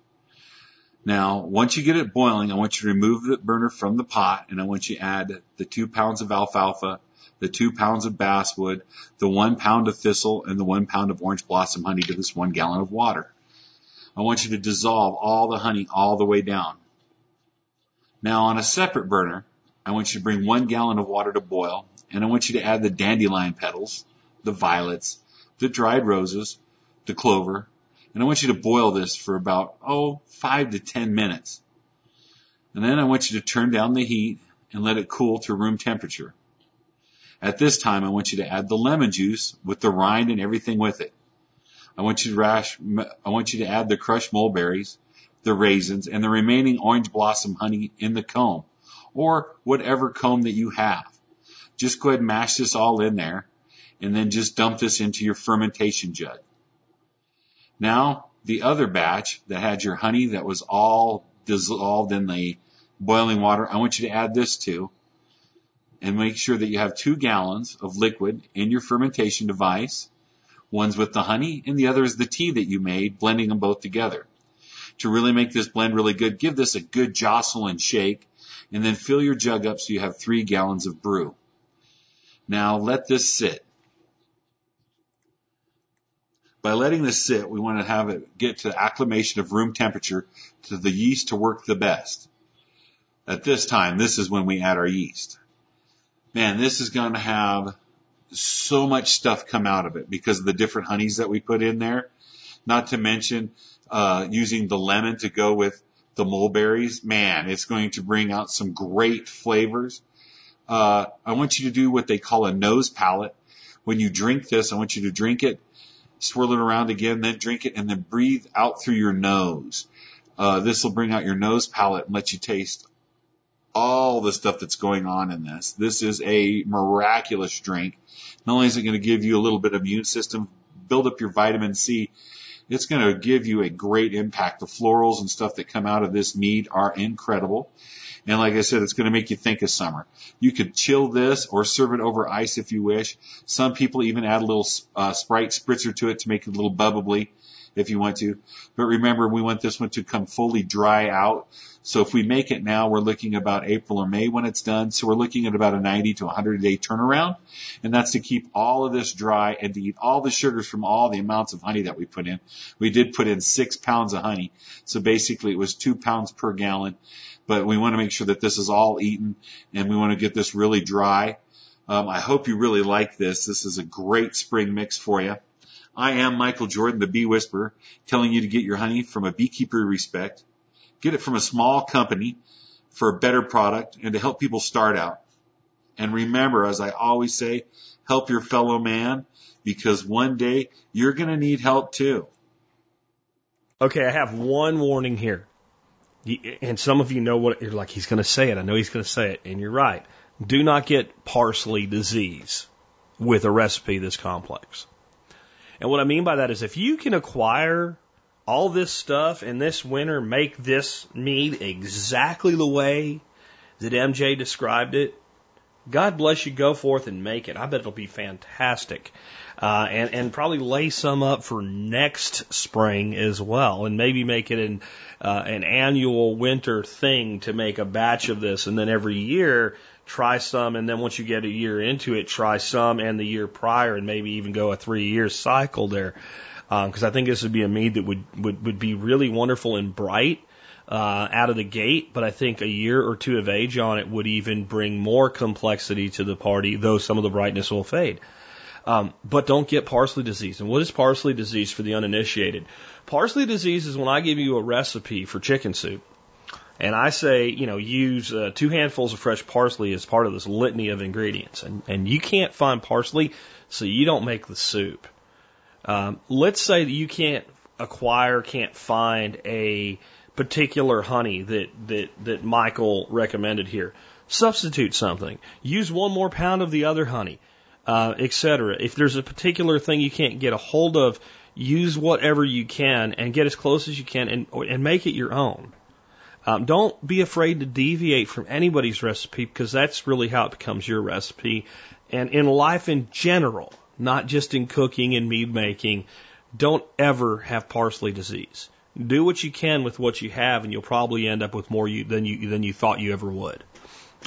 Now, once you get it boiling, I want you to remove the burner from the pot and I want you to add the two pounds of alfalfa, the two pounds of basswood, the one pound of thistle, and the one pound of orange blossom honey to this one gallon of water. I want you to dissolve all the honey all the way down. Now on a separate burner, I want you to bring one gallon of water to boil and I want you to add the dandelion petals, the violets, the dried roses, the clover, and I want you to boil this for about, oh, five to ten minutes. And then I want you to turn down the heat and let it cool to room temperature. At this time, I want you to add the lemon juice with the rind and everything with it. I want you to rash, I want you to add the crushed mulberries, the raisins, and the remaining orange blossom honey in the comb, or whatever comb that you have. Just go ahead and mash this all in there, and then just dump this into your fermentation jug. Now, the other batch that had your honey that was all dissolved in the boiling water, I want you to add this to and make sure that you have two gallons of liquid in your fermentation device. One's with the honey and the other is the tea that you made, blending them both together. To really make this blend really good, give this a good jostle and shake and then fill your jug up so you have three gallons of brew. Now let this sit. By letting this sit, we want to have it get to acclimation of room temperature to the yeast to work the best. At this time, this is when we add our yeast. Man, this is going to have so much stuff come out of it because of the different honeys that we put in there. Not to mention, uh, using the lemon to go with the mulberries. Man, it's going to bring out some great flavors. Uh, I want you to do what they call a nose palate. When you drink this, I want you to drink it swirl it around again, then drink it, and then breathe out through your nose. Uh, this will bring out your nose palate and let you taste all the stuff that's going on in this. This is a miraculous drink. Not only is it going to give you a little bit of immune system, build up your vitamin C, it's going to give you a great impact. The florals and stuff that come out of this mead are incredible. And like I said, it's going to make you think of summer. You could chill this or serve it over ice if you wish. Some people even add a little uh, Sprite spritzer to it to make it a little bubbly if you want to. But remember, we want this one to come fully dry out. So if we make it now, we're looking about April or May when it's done. So we're looking at about a 90 to 100 day turnaround. And that's to keep all of this dry and to eat all the sugars from all the amounts of honey that we put in. We did put in six pounds of honey. So basically it was two pounds per gallon but we want to make sure that this is all eaten and we want to get this really dry. Um, I hope you really like this. This is a great spring mix for you. I am Michael Jordan, the Bee Whisperer, telling you to get your honey from a beekeeper you respect. Get it from a small company for a better product and to help people start out. And remember, as I always say, help your fellow man because one day you're going to need help too. Okay, I have one warning here. And some of you know what you're like, he's going to say it. I know he's going to say it. And you're right. Do not get parsley disease with a recipe this complex. And what I mean by that is if you can acquire all this stuff and this winter make this mead exactly the way that MJ described it, God bless you, go forth and make it. I bet it'll be fantastic. Uh, and, and probably lay some up for next spring as well, and maybe make it an, uh, an annual winter thing to make a batch of this, and then every year try some, and then once you get a year into it, try some and the year prior, and maybe even go a three year cycle there. Because um, I think this would be a mead that would, would, would be really wonderful and bright uh, out of the gate, but I think a year or two of age on it would even bring more complexity to the party, though some of the brightness will fade. Um, but don't get parsley disease. And what is parsley disease for the uninitiated? Parsley disease is when I give you a recipe for chicken soup and I say, you know, use uh, two handfuls of fresh parsley as part of this litany of ingredients. And, and you can't find parsley, so you don't make the soup. Um, let's say that you can't acquire, can't find a particular honey that, that, that Michael recommended here. Substitute something. Use one more pound of the other honey, uh, etc. If there's a particular thing you can't get a hold of, use whatever you can and get as close as you can and, and make it your own. Um, don't be afraid to deviate from anybody's recipe because that's really how it becomes your recipe. And in life in general, not just in cooking and mead making, don't ever have parsley disease. Do what you can with what you have, and you'll probably end up with more you, than you than you thought you ever would.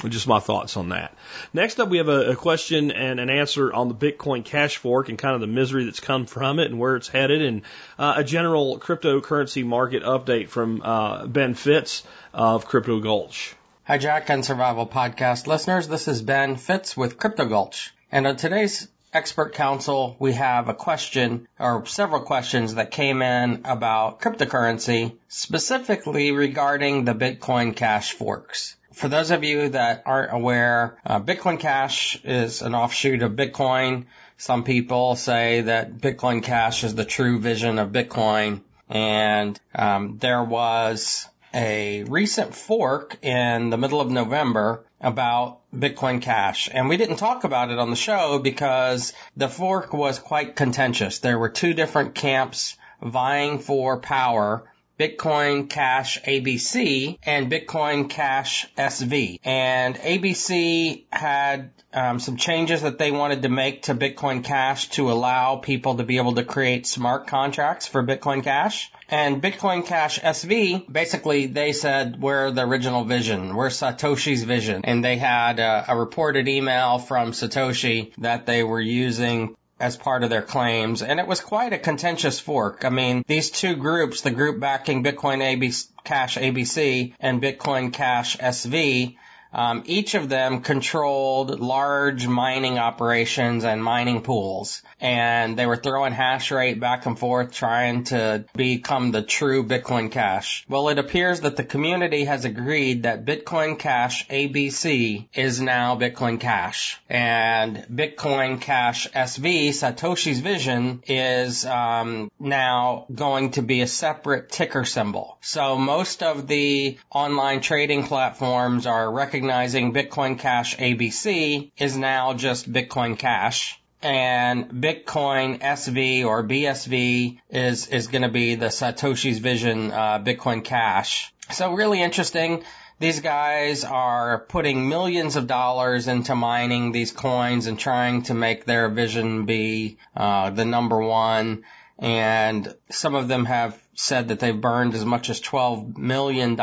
Just my thoughts on that. Next up, we have a, a, question and an answer on the Bitcoin Cash fork and kind of the misery that's come from it and where it's headed, and uh, a general cryptocurrency market update from uh, Ben Fitz of Crypto Gulch. Hi, Jack and Survival Podcast listeners. This is Ben Fitz with Crypto Gulch. And on today's expert council, we have a question or several questions that came in about cryptocurrency, specifically regarding the Bitcoin Cash forks. For those of you that aren't aware, uh, Bitcoin Cash is an offshoot of Bitcoin. Some people say that Bitcoin Cash is the true vision of Bitcoin. And um, there was a recent fork in the middle of November about Bitcoin Cash. And we didn't talk about it on the show because the fork was quite contentious. There were two different camps vying for power. Bitcoin Cash ABC and Bitcoin Cash SV. And ABC had um, some changes that they wanted to make to Bitcoin Cash to allow people to be able to create smart contracts for Bitcoin Cash. And Bitcoin Cash SV, basically they said we're the original vision, we're Satoshi's vision. And they had a, a reported email from Satoshi that they were using as part of their claims, and it was quite a contentious fork. I mean, these two groups, the group backing Bitcoin ABC, Cash ABC and Bitcoin Cash SV, um, each of them controlled large mining operations and mining pools, and they were throwing hash rate back and forth trying to become the true Bitcoin Cash. Well, it appears that the community has agreed that Bitcoin Cash ABC is now Bitcoin Cash, and Bitcoin Cash SV, Satoshi's vision, is um, now going to be a separate ticker symbol. So most of the online trading platforms are recognizing recognizing Bitcoin Cash ABC is now just Bitcoin Cash. And Bitcoin SV or BSV is, is going to be the Satoshi's Vision, uh, Bitcoin Cash. So really interesting. These guys are putting millions of dollars into mining these coins and trying to make their vision be, uh, the number one. And some of them have said that they've burned as much as $12 million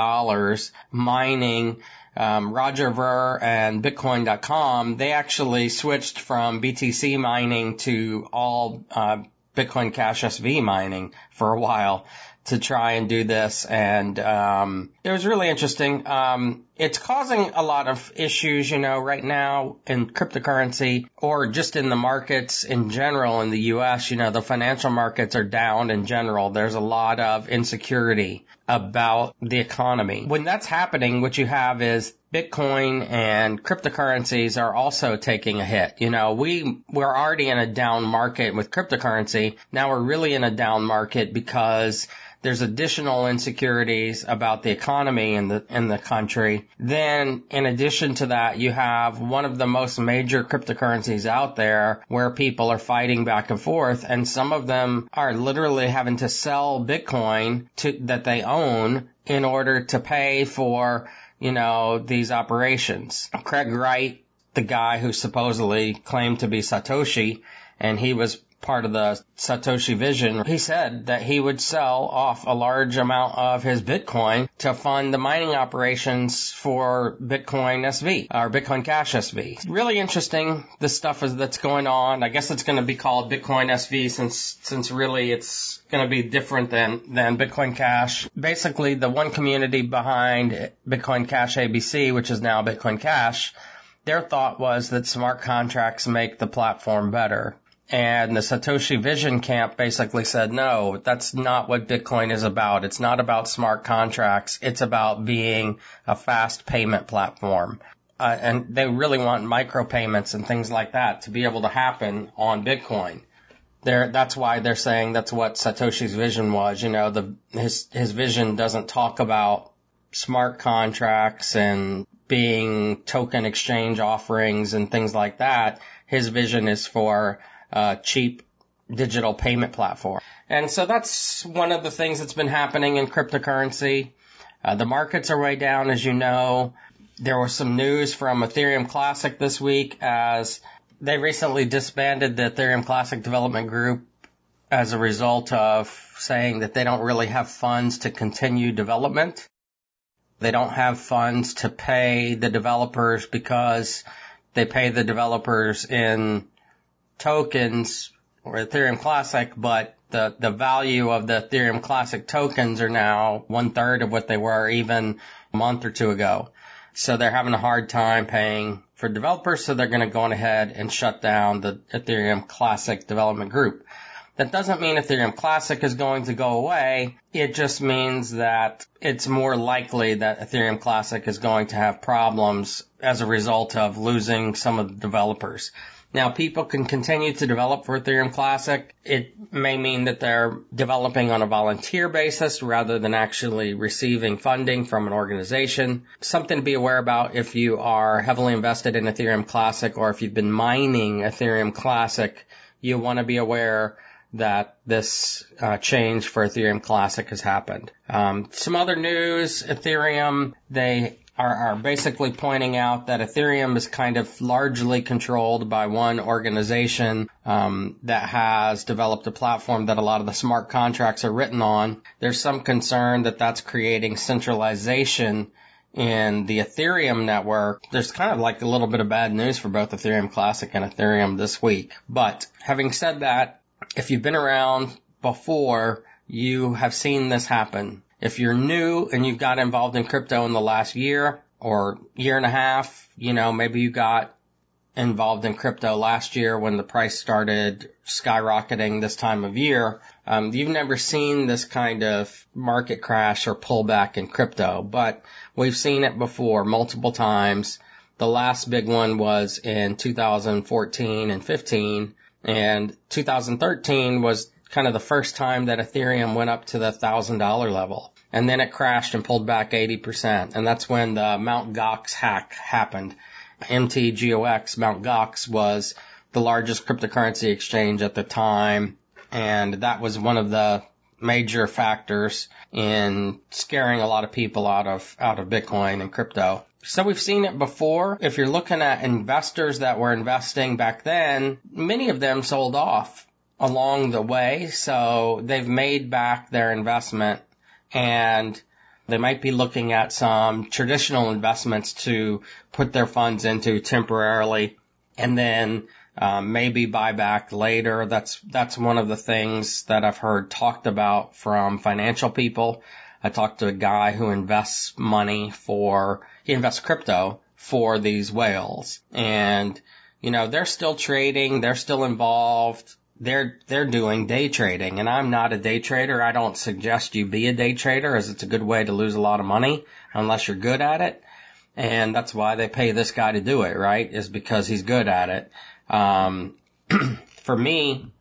mining um, Roger Ver and Bitcoin.com, they actually switched from BTC mining to all uh, Bitcoin Cash SV mining for a while to try and do this. And um, it was really interesting. Um, it's causing a lot of issues, you know, right now in cryptocurrency or just in the markets in general in the US, you know, the financial markets are down in general. There's a lot of insecurity about the economy. When that's happening, what you have is Bitcoin and cryptocurrencies are also taking a hit. You know, we, we're already in a down market with cryptocurrency. Now we're really in a down market because there's additional insecurities about the economy in the in the country. Then in addition to that, you have one of the most major cryptocurrencies out there where people are fighting back and forth and some of them are literally having to sell Bitcoin to that they own in order to pay for, you know, these operations. Craig Wright, the guy who supposedly claimed to be Satoshi, and he was part of the Satoshi vision, he said that he would sell off a large amount of his Bitcoin to fund the mining operations for Bitcoin SV or Bitcoin Cash SV. Really interesting. The stuff is, that's going on. I guess it's going to be called Bitcoin SV since, since really it's going to be different than, than Bitcoin Cash. Basically, the one community behind Bitcoin Cash ABC, which is now Bitcoin Cash, their thought was that smart contracts make the platform better. And the Satoshi Vision camp basically said, no, that's not what Bitcoin is about. It's not about smart contracts. It's about being a fast payment platform. Uh, and they really want micropayments and things like that to be able to happen on Bitcoin. They're, that's why they're saying that's what Satoshi's vision was. You know, the, his, his vision doesn't talk about smart contracts and being token exchange offerings and things like that. His vision is for uh, cheap digital payment platform. And so that's one of the things that's been happening in cryptocurrency. Uh, the markets are way down, as you know. There was some news from Ethereum Classic this week as they recently disbanded the Ethereum Classic development group as a result of saying that they don't really have funds to continue development. They don't have funds to pay the developers because they pay the developers in tokens or Ethereum Classic, but the, the value of the Ethereum Classic tokens are now one third of what they were even a month or two ago. So they're having a hard time paying for developers, so they're going to go on ahead and shut down the Ethereum Classic development group. That doesn't mean Ethereum Classic is going to go away. It just means that it's more likely that Ethereum Classic is going to have problems as a result of losing some of the developers. Now people can continue to develop for Ethereum Classic. It may mean that they're developing on a volunteer basis rather than actually receiving funding from an organization. Something to be aware about if you are heavily invested in Ethereum Classic or if you've been mining Ethereum Classic, you want to be aware that this uh, change for Ethereum Classic has happened. Um, some other news: Ethereum they are, are basically pointing out that Ethereum is kind of largely controlled by one organization um, that has developed a platform that a lot of the smart contracts are written on. There's some concern that that's creating centralization in the Ethereum network. There's kind of like a little bit of bad news for both Ethereum Classic and Ethereum this week. But having said that, if you've been around before, you have seen this happen. If you're new and you've got involved in crypto in the last year or year and a half, you know, maybe you got involved in crypto last year when the price started skyrocketing this time of year. Um, you've never seen this kind of market crash or pullback in crypto, but we've seen it before multiple times. The last big one was in 2014 and 15 and 2013 was kind of the first time that Ethereum went up to the thousand dollar level and then it crashed and pulled back 80%. And that's when the Mount Gox hack happened. MTGOX, Mount Gox was the largest cryptocurrency exchange at the time. And that was one of the major factors in scaring a lot of people out of, out of Bitcoin and crypto. So we've seen it before. If you're looking at investors that were investing back then, many of them sold off along the way. So they've made back their investment and they might be looking at some traditional investments to put their funds into temporarily and then um, maybe buy back later. That's that's one of the things that I've heard talked about from financial people. I talked to a guy who invests money for, he invests crypto for these whales. And, you know, they're still trading, they're still involved, they're, they're doing day trading. And I'm not a day trader. I don't suggest you be a day trader as it's a good way to lose a lot of money unless you're good at it. And that's why they pay this guy to do it, right? Is because he's good at it. Um, for me,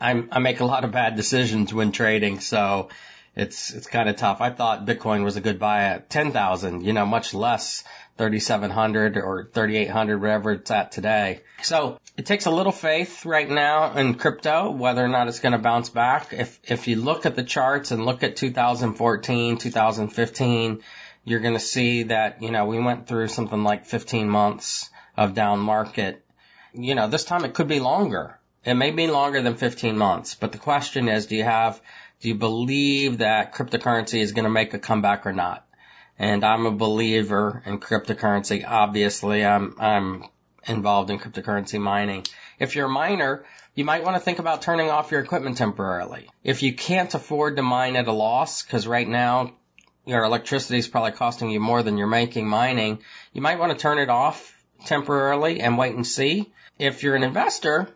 I'm, I make a lot of bad decisions when trading, so it's it's kind of tough. I thought Bitcoin was a good buy at ten thousand, you know, much less thirty seven hundred or thirty eight hundred, whatever it's at today. So it takes a little faith right now in crypto, whether or not it's going to bounce back. If if you look at the charts and look at 2014, 2015, you're going to see that you know we went through something like 15 months of down market. You know, this time it could be longer. It may be longer than 15 months, but the question is, do you have, do you believe that cryptocurrency is going to make a comeback or not? And I'm a believer in cryptocurrency. Obviously, I'm, I'm involved in cryptocurrency mining. If you're a miner, you might want to think about turning off your equipment temporarily. If you can't afford to mine at a loss, because right now your electricity is probably costing you more than you're making mining, you might want to turn it off temporarily and wait and see. If you're an investor,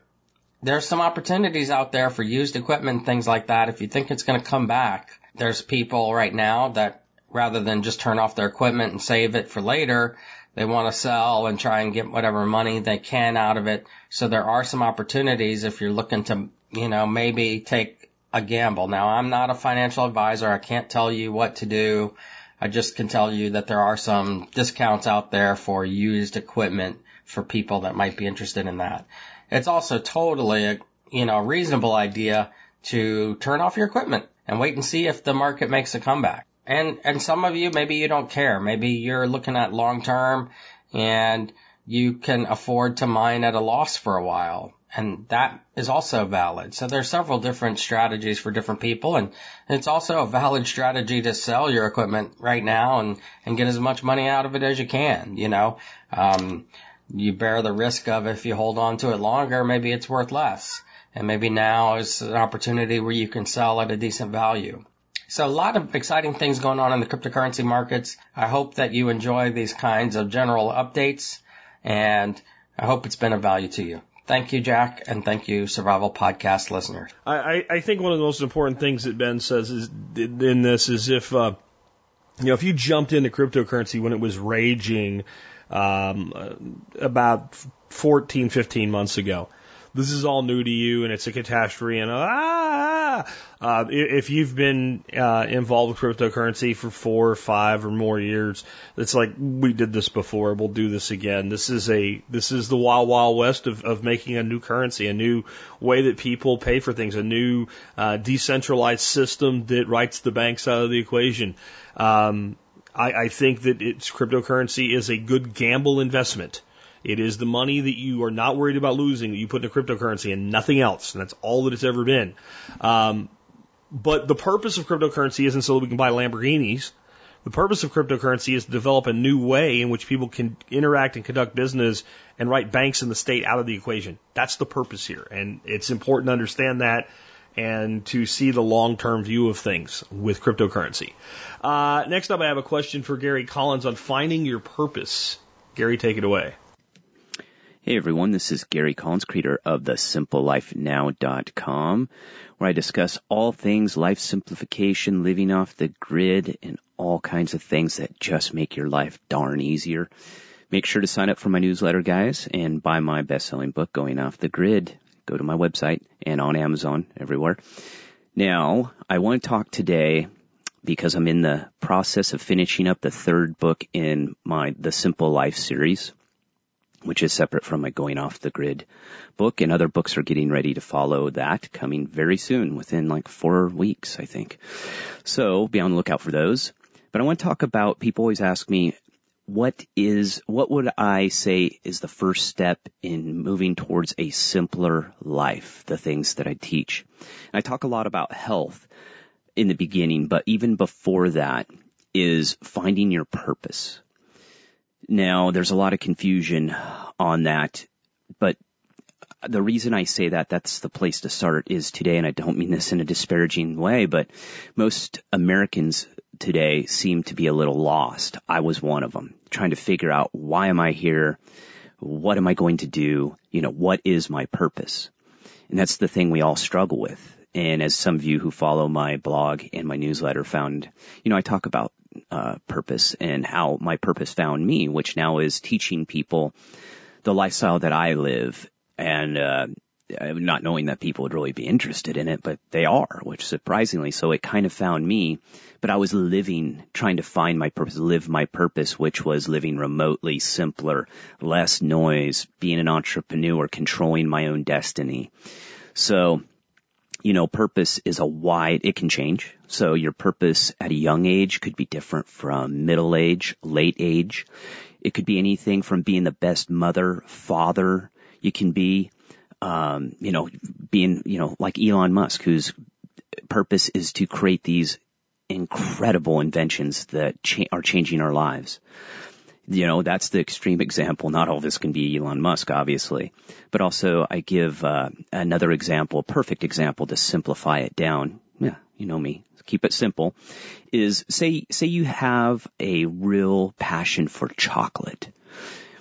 there's some opportunities out there for used equipment, things like that. If you think it's going to come back, there's people right now that rather than just turn off their equipment and save it for later, they want to sell and try and get whatever money they can out of it. So there are some opportunities if you're looking to, you know, maybe take a gamble. Now I'm not a financial advisor. I can't tell you what to do. I just can tell you that there are some discounts out there for used equipment for people that might be interested in that. It's also totally a, you know, reasonable idea to turn off your equipment and wait and see if the market makes a comeback. And, and some of you, maybe you don't care. Maybe you're looking at long term and you can afford to mine at a loss for a while. And that is also valid. So there's several different strategies for different people. And it's also a valid strategy to sell your equipment right now and, and get as much money out of it as you can, you know. Um, you bear the risk of if you hold on to it longer, maybe it's worth less. And maybe now is an opportunity where you can sell at a decent value. So a lot of exciting things going on in the cryptocurrency markets. I hope that you enjoy these kinds of general updates and I hope it's been of value to you. Thank you, Jack, and thank you, Survival Podcast listeners. I, I think one of the most important things that Ben says is in this is if uh, you know if you jumped into cryptocurrency when it was raging um, about 14, 15 months ago. This is all new to you and it's a catastrophe and ah, uh, if you've been uh, involved with cryptocurrency for four or five or more years, it's like we did this before. We'll do this again. This is a this is the wild wild west of, of making a new currency, a new way that people pay for things, a new uh, decentralized system that writes the banks out of the equation. Um, I, I think that it's cryptocurrency is a good gamble investment. It is the money that you are not worried about losing that you put in a cryptocurrency and nothing else. And that's all that it's ever been. Um, but the purpose of cryptocurrency isn't so that we can buy Lamborghinis. The purpose of cryptocurrency is to develop a new way in which people can interact and conduct business and write banks in the state out of the equation. That's the purpose here. And it's important to understand that and to see the long term view of things with cryptocurrency. Uh, next up, I have a question for Gary Collins on finding your purpose. Gary, take it away. Hey everyone, this is Gary Collins, creator of the simplelifenow.com, where I discuss all things life simplification, living off the grid, and all kinds of things that just make your life darn easier. Make sure to sign up for my newsletter, guys, and buy my best-selling book, Going Off the Grid go to my website and on Amazon everywhere. Now, I want to talk today because I'm in the process of finishing up the third book in my The Simple Life series, which is separate from my Going Off the Grid book, and other books are getting ready to follow that, coming very soon, within like four weeks, I think. So be on the lookout for those. But I want to talk about, people always ask me, what is, what would I say is the first step in moving towards a simpler life? The things that I teach. And I talk a lot about health in the beginning, but even before that is finding your purpose. Now, there's a lot of confusion on that, but the reason I say that, that's the place to start is today, and I don't mean this in a disparaging way, but most Americans today seem to be a little lost. I was one of them, trying to figure out why am I here? What am I going to do? You know, what is my purpose? And that's the thing we all struggle with. And as some of you who follow my blog and my newsletter found, you know, I talk about uh, purpose and how my purpose found me, which now is teaching people the lifestyle that I live and uh, not knowing that people would really be interested in it, but they are, which surprisingly, so it kind of found me. But I was living, trying to find my purpose, live my purpose, which was living remotely, simpler, less noise, being an entrepreneur, controlling my own destiny. So, you know, purpose is a wide, it can change. So your purpose at a young age could be different from middle age, late age. It could be anything from being the best mother, father you can be, um, you know, being, you know, like Elon Musk, whose purpose is to create these incredible inventions that cha- are changing our lives. You know, that's the extreme example. Not all this can be Elon Musk, obviously, but also I give uh, another example, perfect example to simplify it down. Yeah, you know me. Keep it simple. Is say say you have a real passion for chocolate.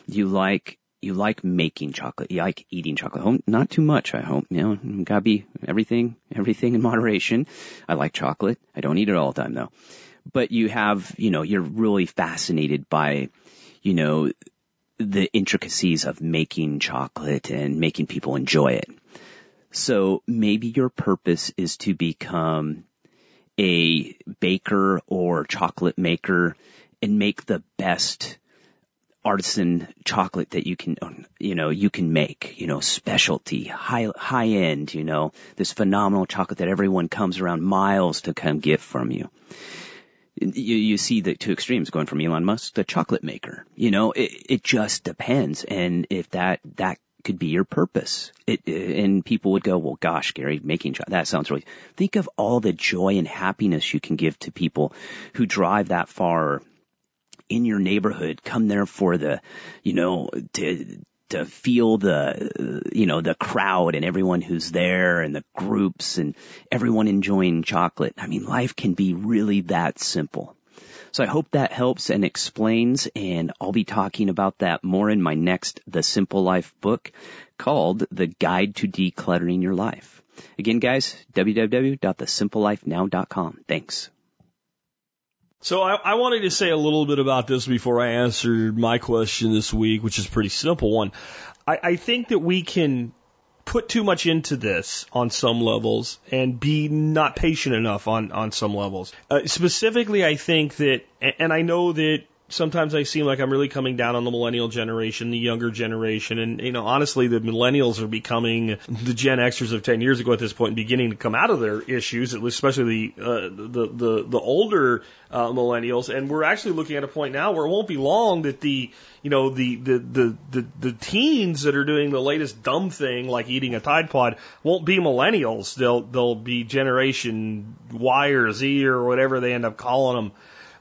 You like you like making chocolate. You like eating chocolate. Not too much, I hope. You know, gotta be everything, everything in moderation. I like chocolate. I don't eat it all the time though. But you have, you know, you're really fascinated by, you know, the intricacies of making chocolate and making people enjoy it. So maybe your purpose is to become a baker or chocolate maker and make the best artisan chocolate that you can, you know, you can make, you know, specialty, high, high end, you know, this phenomenal chocolate that everyone comes around miles to come get from you. You, you see the two extremes going from Elon Musk to chocolate maker. You know, it, it just depends. And if that, that could be your purpose. It, and people would go, well, gosh, Gary, making that sounds really, think of all the joy and happiness you can give to people who drive that far in your neighborhood come there for the, you know, to, to feel the, you know, the crowd and everyone who's there and the groups and everyone enjoying chocolate. I mean, life can be really that simple. So I hope that helps and explains and I'll be talking about that more in my next The Simple Life book called The Guide to Decluttering Your Life. Again, guys, www.thesimplelifenow.com. Thanks. So I, I, wanted to say a little bit about this before I answered my question this week, which is a pretty simple one. I, I think that we can put too much into this on some levels and be not patient enough on, on some levels. Uh, specifically, I think that, and I know that sometimes I seem like I'm really coming down on the millennial generation, the younger generation, and you know, honestly, the millennials are becoming the Gen Xers of 10 years ago at this point, beginning to come out of their issues, especially the uh, the, the the older uh, millennials, and we're actually looking at a point now where it won't be long that the you know the the the the, the teens that are doing the latest dumb thing like eating a Tide Pod won't be millennials. They'll they'll be Generation Y or Z or whatever they end up calling them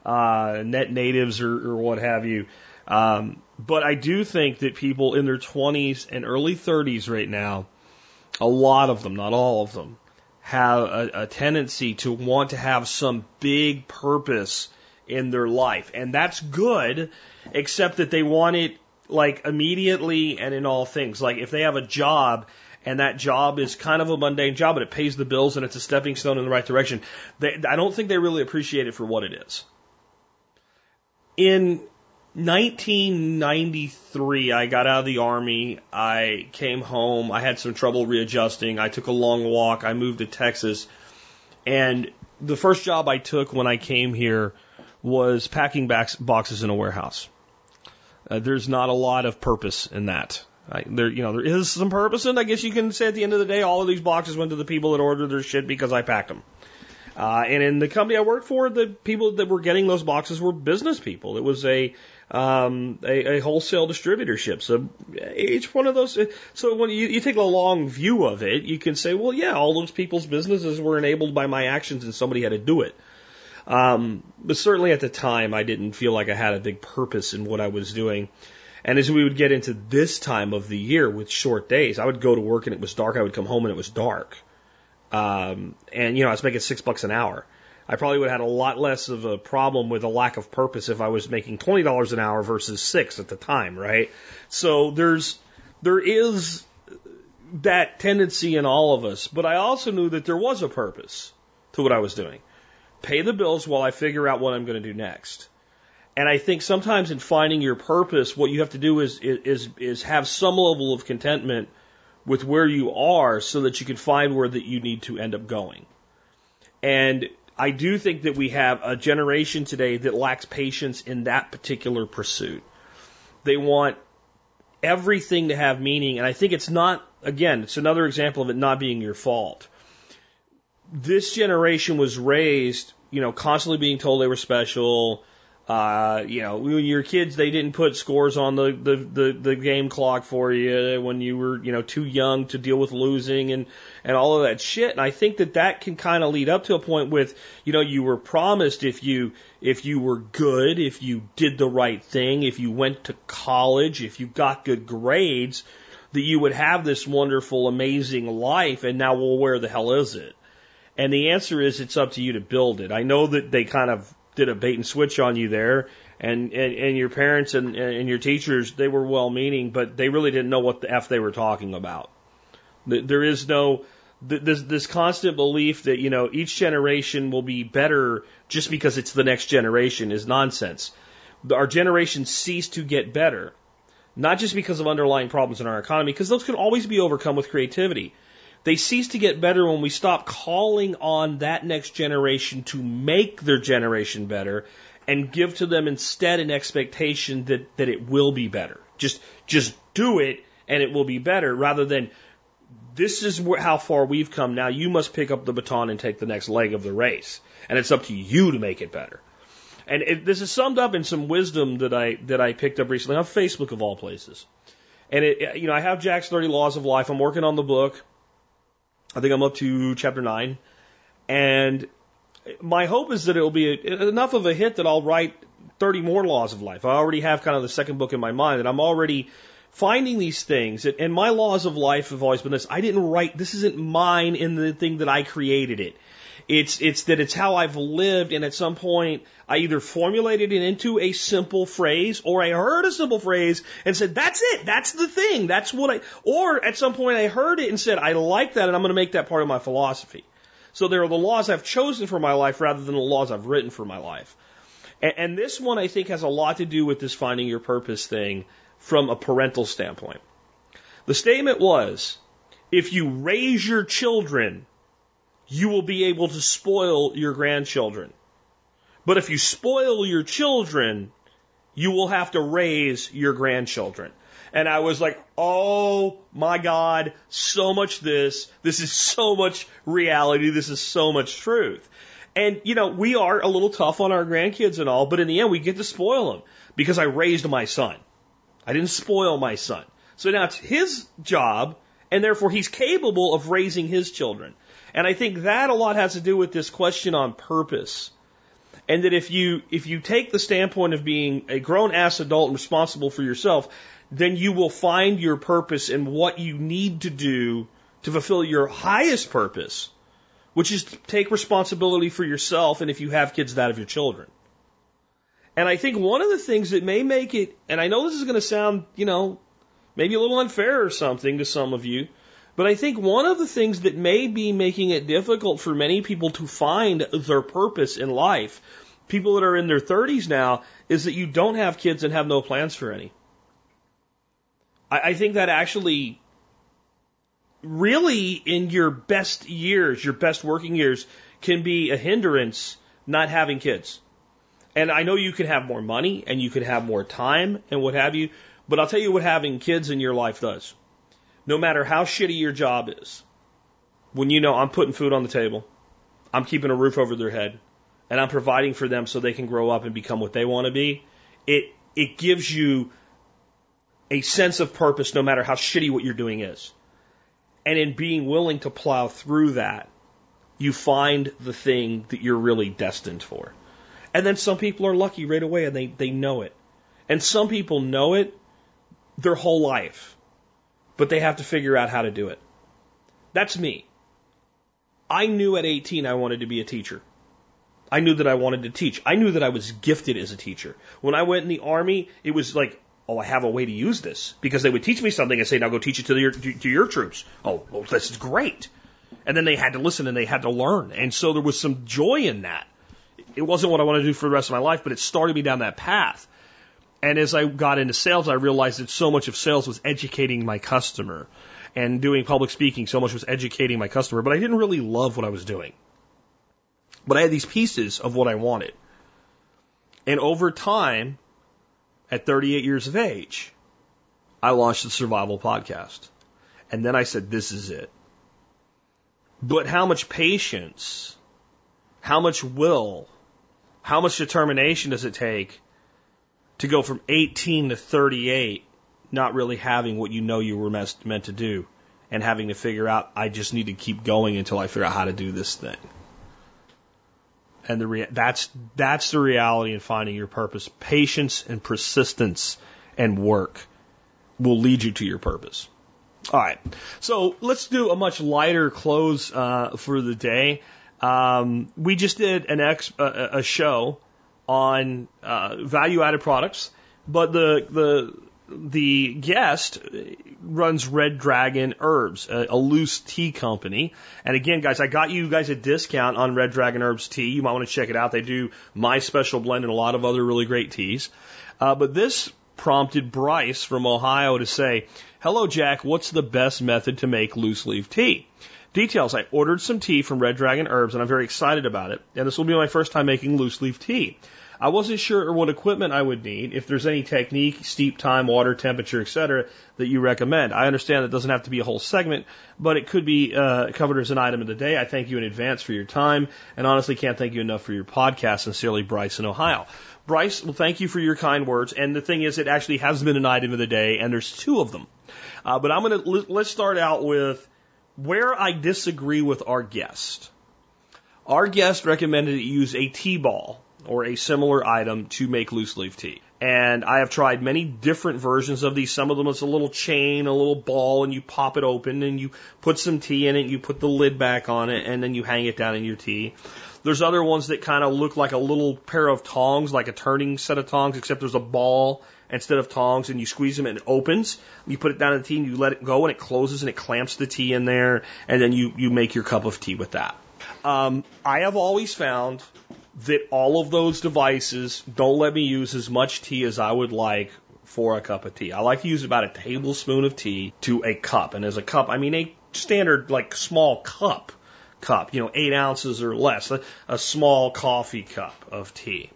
uh, net natives or, or what have you. Um, but I do think that people in their 20s and early 30s right now, a lot of them, not all of them, have a, a tendency to want to have some big purpose in their life. And that's good, except that they want it like immediately and in all things. Like if they have a job and that job is kind of a mundane job, but it pays the bills and it's a stepping stone in the right direction, they, I don't think they really appreciate it for what it is. In 1993, I got out of the army. I came home. I had some trouble readjusting. I took a long walk. I moved to Texas. And the first job I took when I came here was packing boxes in a warehouse. Uh, there's not a lot of purpose in that. I, there, you know, there is some purpose in. I guess you can say at the end of the day, all of these boxes went to the people that ordered their shit because I packed them. Uh, and in the company I worked for, the people that were getting those boxes were business people. It was a um, a, a wholesale distributorship. So each one of those. So when you, you take a long view of it, you can say, well, yeah, all those people's businesses were enabled by my actions, and somebody had to do it. Um, but certainly at the time, I didn't feel like I had a big purpose in what I was doing. And as we would get into this time of the year with short days, I would go to work and it was dark. I would come home and it was dark. Um, and you know, I was making six bucks an hour. I probably would have had a lot less of a problem with a lack of purpose if I was making twenty dollars an hour versus six at the time, right? So there's there is that tendency in all of us, but I also knew that there was a purpose to what I was doing. Pay the bills while I figure out what I'm going to do next. And I think sometimes in finding your purpose, what you have to do is, is, is have some level of contentment with where you are so that you can find where that you need to end up going. And I do think that we have a generation today that lacks patience in that particular pursuit. They want everything to have meaning, and I think it's not, again, it's another example of it not being your fault. This generation was raised, you know, constantly being told they were special, uh, you know, when you kids, they didn't put scores on the, the, the, the game clock for you when you were, you know, too young to deal with losing and, and all of that shit. And I think that that can kind of lead up to a point with, you know, you were promised if you, if you were good, if you did the right thing, if you went to college, if you got good grades, that you would have this wonderful, amazing life. And now, well, where the hell is it? And the answer is it's up to you to build it. I know that they kind of did a bait and switch on you there. And, and, and your parents and, and your teachers, they were well meaning, but they really didn't know what the F they were talking about. There is no, this, this constant belief that, you know, each generation will be better just because it's the next generation is nonsense. Our generation ceased to get better, not just because of underlying problems in our economy, because those can always be overcome with creativity. They cease to get better when we stop calling on that next generation to make their generation better and give to them instead an expectation that, that it will be better. Just, just do it and it will be better rather than this is how far we've come. Now you must pick up the baton and take the next leg of the race. And it's up to you to make it better. And it, this is summed up in some wisdom that I, that I picked up recently on Facebook of all places. And it, you know, I have Jack's 30 Laws of Life. I'm working on the book. I think I'm up to chapter nine, and my hope is that it will be enough of a hit that I'll write 30 more laws of life. I already have kind of the second book in my mind, and I'm already finding these things. And my laws of life have always been this: I didn't write. This isn't mine in the thing that I created it. It's, it's that it's how I've lived, and at some point, I either formulated it into a simple phrase, or I heard a simple phrase and said, that's it, that's the thing, that's what I, or at some point I heard it and said, I like that, and I'm going to make that part of my philosophy. So there are the laws I've chosen for my life rather than the laws I've written for my life. And, and this one, I think, has a lot to do with this finding your purpose thing from a parental standpoint. The statement was, if you raise your children you will be able to spoil your grandchildren. But if you spoil your children, you will have to raise your grandchildren. And I was like, oh my God, so much this. This is so much reality. This is so much truth. And, you know, we are a little tough on our grandkids and all, but in the end, we get to spoil them because I raised my son. I didn't spoil my son. So now it's his job, and therefore he's capable of raising his children. And I think that a lot has to do with this question on purpose. And that if you, if you take the standpoint of being a grown ass adult and responsible for yourself, then you will find your purpose and what you need to do to fulfill your highest purpose, which is to take responsibility for yourself and if you have kids, that of your children. And I think one of the things that may make it, and I know this is going to sound, you know, maybe a little unfair or something to some of you, but I think one of the things that may be making it difficult for many people to find their purpose in life, people that are in their 30s now, is that you don't have kids and have no plans for any. I, I think that actually, really, in your best years, your best working years, can be a hindrance not having kids. And I know you can have more money and you can have more time and what have you, but I'll tell you what having kids in your life does no matter how shitty your job is, when you know I'm putting food on the table, I'm keeping a roof over their head, and I'm providing for them so they can grow up and become what they want to be, it it gives you a sense of purpose no matter how shitty what you're doing is. And in being willing to plow through that, you find the thing that you're really destined for. And then some people are lucky right away and they, they know it. And some people know it their whole life, but they have to figure out how to do it. That's me. I knew at 18 I wanted to be a teacher. I knew that I wanted to teach. I knew that I was gifted as a teacher. When I went in the army, it was like, oh, I have a way to use this because they would teach me something and say, now go teach it to your to your troops. Oh, well, this is great. And then they had to listen and they had to learn, and so there was some joy in that. It wasn't what I wanted to do for the rest of my life, but it started me down that path. And as I got into sales, I realized that so much of sales was educating my customer and doing public speaking. So much was educating my customer, but I didn't really love what I was doing. But I had these pieces of what I wanted. And over time, at 38 years of age, I launched the Survival Podcast. And then I said, this is it. But how much patience, how much will, how much determination does it take to go from 18 to 38 not really having what you know you were meant to do and having to figure out, I just need to keep going until I figure out how to do this thing. And the rea- that's, that's the reality in finding your purpose. Patience and persistence and work will lead you to your purpose. All right. So let's do a much lighter close uh, for the day. Um, we just did an ex, uh, a show on uh, value added products, but the the the guest runs Red Dragon Herbs, a, a, loose tea company. And again, guys, I got you guys a discount on Red Dragon Herbs tea. You might want to check it out. They do my special blend and a lot of other really great teas. Uh, but this prompted Bryce from Ohio to say, Hello, Jack, what's the best method to make loose leaf tea? Details I ordered some tea from Red Dragon Herbs and I'm very excited about it. And this will be my first time making loose leaf tea. I wasn't sure what equipment I would need, if there's any technique, steep time, water temperature, etc., that you recommend. I understand it doesn't have to be a whole segment, but it could be uh, covered as an item of the day. I thank you in advance for your time, and honestly can't thank you enough for your podcast. Sincerely, Bryce in Ohio. Bryce, well, thank you for your kind words. And the thing is, it actually has been an item of the day, and there's two of them. Uh, but I'm going to let's start out with where I disagree with our guest. Our guest recommended you use a tea ball or a similar item to make loose leaf tea. And I have tried many different versions of these. Some of them it's a little chain, a little ball, and you pop it open and you put some tea in it, you put the lid back on it, and then you hang it down in your tea. There's other ones that kind of look like a little pair of tongs, like a turning set of tongs, except there's a ball instead of tongs, and you squeeze them and it opens. You put it down in the tea and you let it go, and it closes and it clamps the tea in there, and then you you make your cup of tea with that. Um, I have always found that all of those devices don't let me use as much tea as I would like for a cup of tea. I like to use about a tablespoon of tea to a cup. And as a cup, I mean a standard, like small cup cup, you know, eight ounces or less, a, a small coffee cup of tea.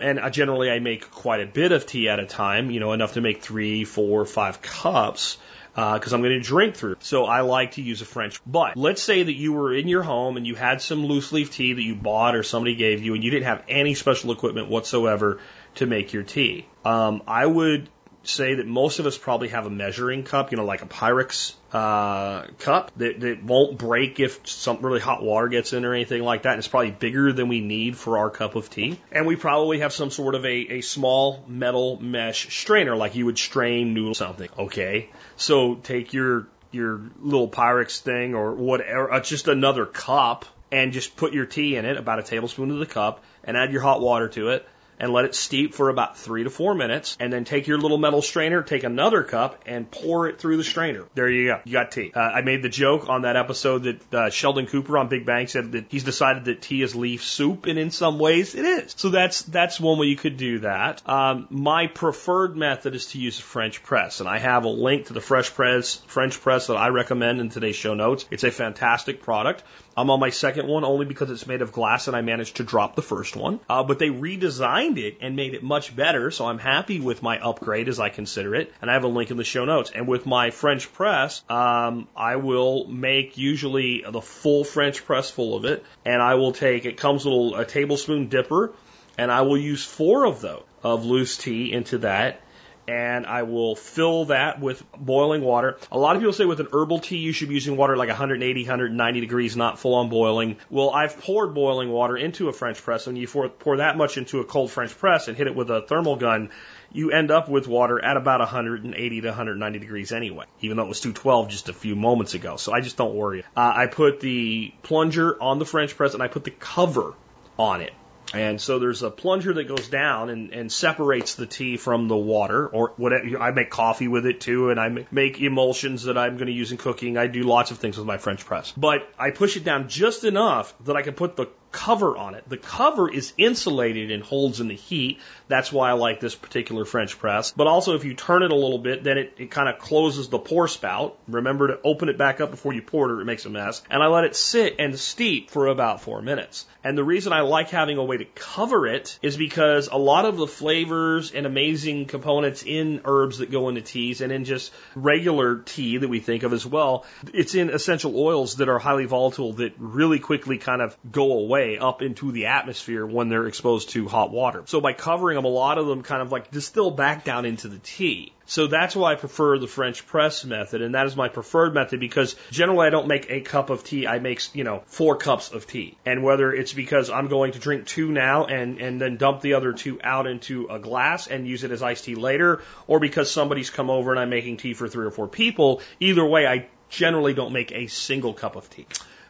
And I, generally I make quite a bit of tea at a time, you know, enough to make three, four, five cups because uh, I'm going to drink through. So I like to use a French. But let's say that you were in your home and you had some loose leaf tea that you bought or somebody gave you, and you didn't have any special equipment whatsoever to make your tea. Um, I would say that most of us probably have a measuring cup, you know, like a Pyrex uh, cup that, that won't break if some really hot water gets in or anything like that. And it's probably bigger than we need for our cup of tea. And we probably have some sort of a, a small metal mesh strainer, like you would strain noodle something. Okay, so take your your little Pyrex thing or whatever, uh, just another cup, and just put your tea in it, about a tablespoon of the cup, and add your hot water to it and let it steep for about three to four minutes. And then take your little metal strainer, take another cup and pour it through the strainer. There you go. You got tea. Uh, I made the joke on that episode that uh, Sheldon Cooper on Big Bang said that he's decided that tea is leaf soup, and in some ways it is. So that's that's one way you could do that. Um, my preferred method is to use a French press, and I have a link to the Fresh Press French press that I recommend in today's show notes. It's a fantastic product. I'm on my second one only because it's made of glass and I managed to drop the first one. Uh, but they redesigned it and made it much better, so I'm happy with my upgrade as I consider it. And I have a link in the show notes. And with my French press, um, I will make usually the full French press full of it, and I will take it comes with a, a tablespoon dipper, and I will use four of those of loose tea into that and I will fill that with boiling water. A lot of people say with an herbal tea you should be using water like 180, 190 degrees, not full on boiling. Well, I've poured boiling water into a French press, and you pour, pour that much into a cold French press and hit it with a thermal gun, you end up with water at about 180 to 190 degrees anyway, even though it was 212 just a few moments ago. So I just don't worry. Uh, I put the plunger on the French press and I put the cover on it. And so there's a plunger that goes down and, and separates the tea from the water, or whatever. I make coffee with it too, and I make emulsions that I'm going to use in cooking. I do lots of things with my French press. But I push it down just enough that I can put the cover on it. The cover is insulated and holds in the heat. That's why I like this particular French press. But also, if you turn it a little bit, then it, it kind of closes the pour spout. Remember to open it back up before you pour it or it makes a mess. And I let it sit and steep for about four minutes. And the reason I like having a way to cover it is because a lot of the flavors and amazing components in herbs that go into teas and in just regular tea that we think of as well, it's in essential oils that are highly volatile that really quickly kind of go away way up into the atmosphere when they're exposed to hot water. So by covering them, a lot of them kind of like distill back down into the tea. So that's why I prefer the French press method, and that is my preferred method because generally I don't make a cup of tea. I make, you know, four cups of tea. And whether it's because I'm going to drink two now and, and then dump the other two out into a glass and use it as iced tea later, or because somebody's come over and I'm making tea for three or four people, either way, I generally don't make a single cup of tea.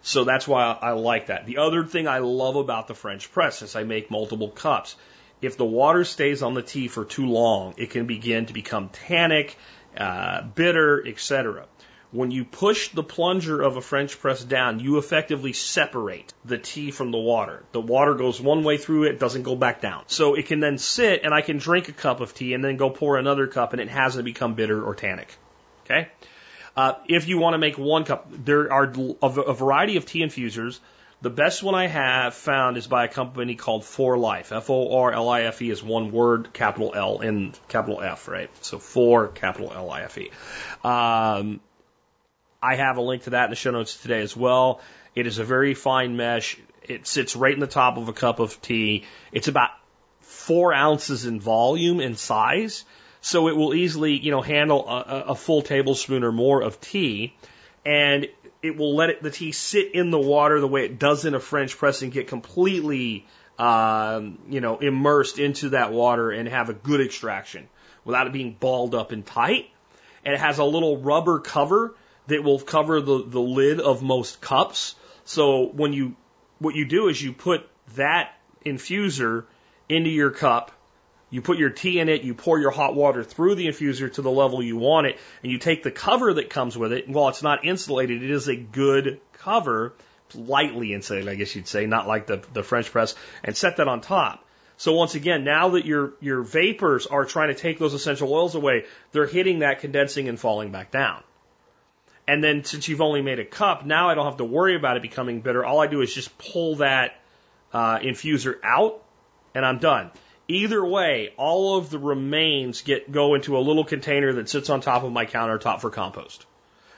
So that's why I like that. The other thing I love about the French press is I make multiple cups. If the water stays on the tea for too long, it can begin to become tannic, uh, bitter, etc. When you push the plunger of a French press down, you effectively separate the tea from the water. The water goes one way through it, doesn't go back down. So it can then sit and I can drink a cup of tea and then go pour another cup and it hasn't become bitter or tannic. Okay? Uh, if you want to make one cup, there are a, a variety of tea infusers. The best one I have found is by a company called ForLife. F O R L I F E is one word, capital L and capital F, right? So for capital L I F E. Um, I have a link to that in the show notes today as well. It is a very fine mesh. It sits right in the top of a cup of tea. It's about four ounces in volume and size. So it will easily, you know, handle a, a full tablespoon or more of tea, and it will let it, the tea sit in the water the way it does in a French press and get completely, um, you know, immersed into that water and have a good extraction without it being balled up and tight. And it has a little rubber cover that will cover the, the lid of most cups. So when you, what you do is you put that infuser into your cup you put your tea in it, you pour your hot water through the infuser to the level you want it, and you take the cover that comes with it. While it's not insulated, it is a good cover, lightly insulated, I guess you'd say, not like the, the French press, and set that on top. So once again, now that your, your vapors are trying to take those essential oils away, they're hitting that condensing and falling back down. And then since you've only made a cup, now I don't have to worry about it becoming bitter. All I do is just pull that uh, infuser out, and I'm done. Either way, all of the remains get go into a little container that sits on top of my countertop for compost.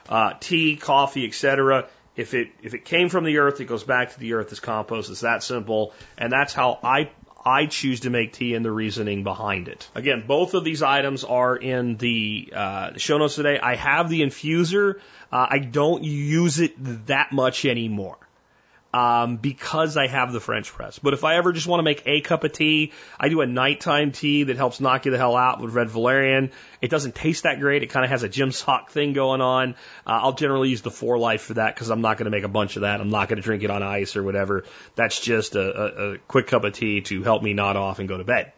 Uh, tea, coffee, etc. If it if it came from the earth, it goes back to the earth as compost. It's that simple, and that's how I I choose to make tea and the reasoning behind it. Again, both of these items are in the uh, show notes today. I have the infuser. Uh, I don't use it that much anymore um, because I have the French press. But if I ever just want to make a cup of tea, I do a nighttime tea that helps knock you the hell out with red valerian. It doesn't taste that great. It kind of has a Jim's Hawk thing going on. Uh, I'll generally use the ForLife for that because I'm not going to make a bunch of that. I'm not going to drink it on ice or whatever. That's just a, a, a quick cup of tea to help me nod off and go to bed.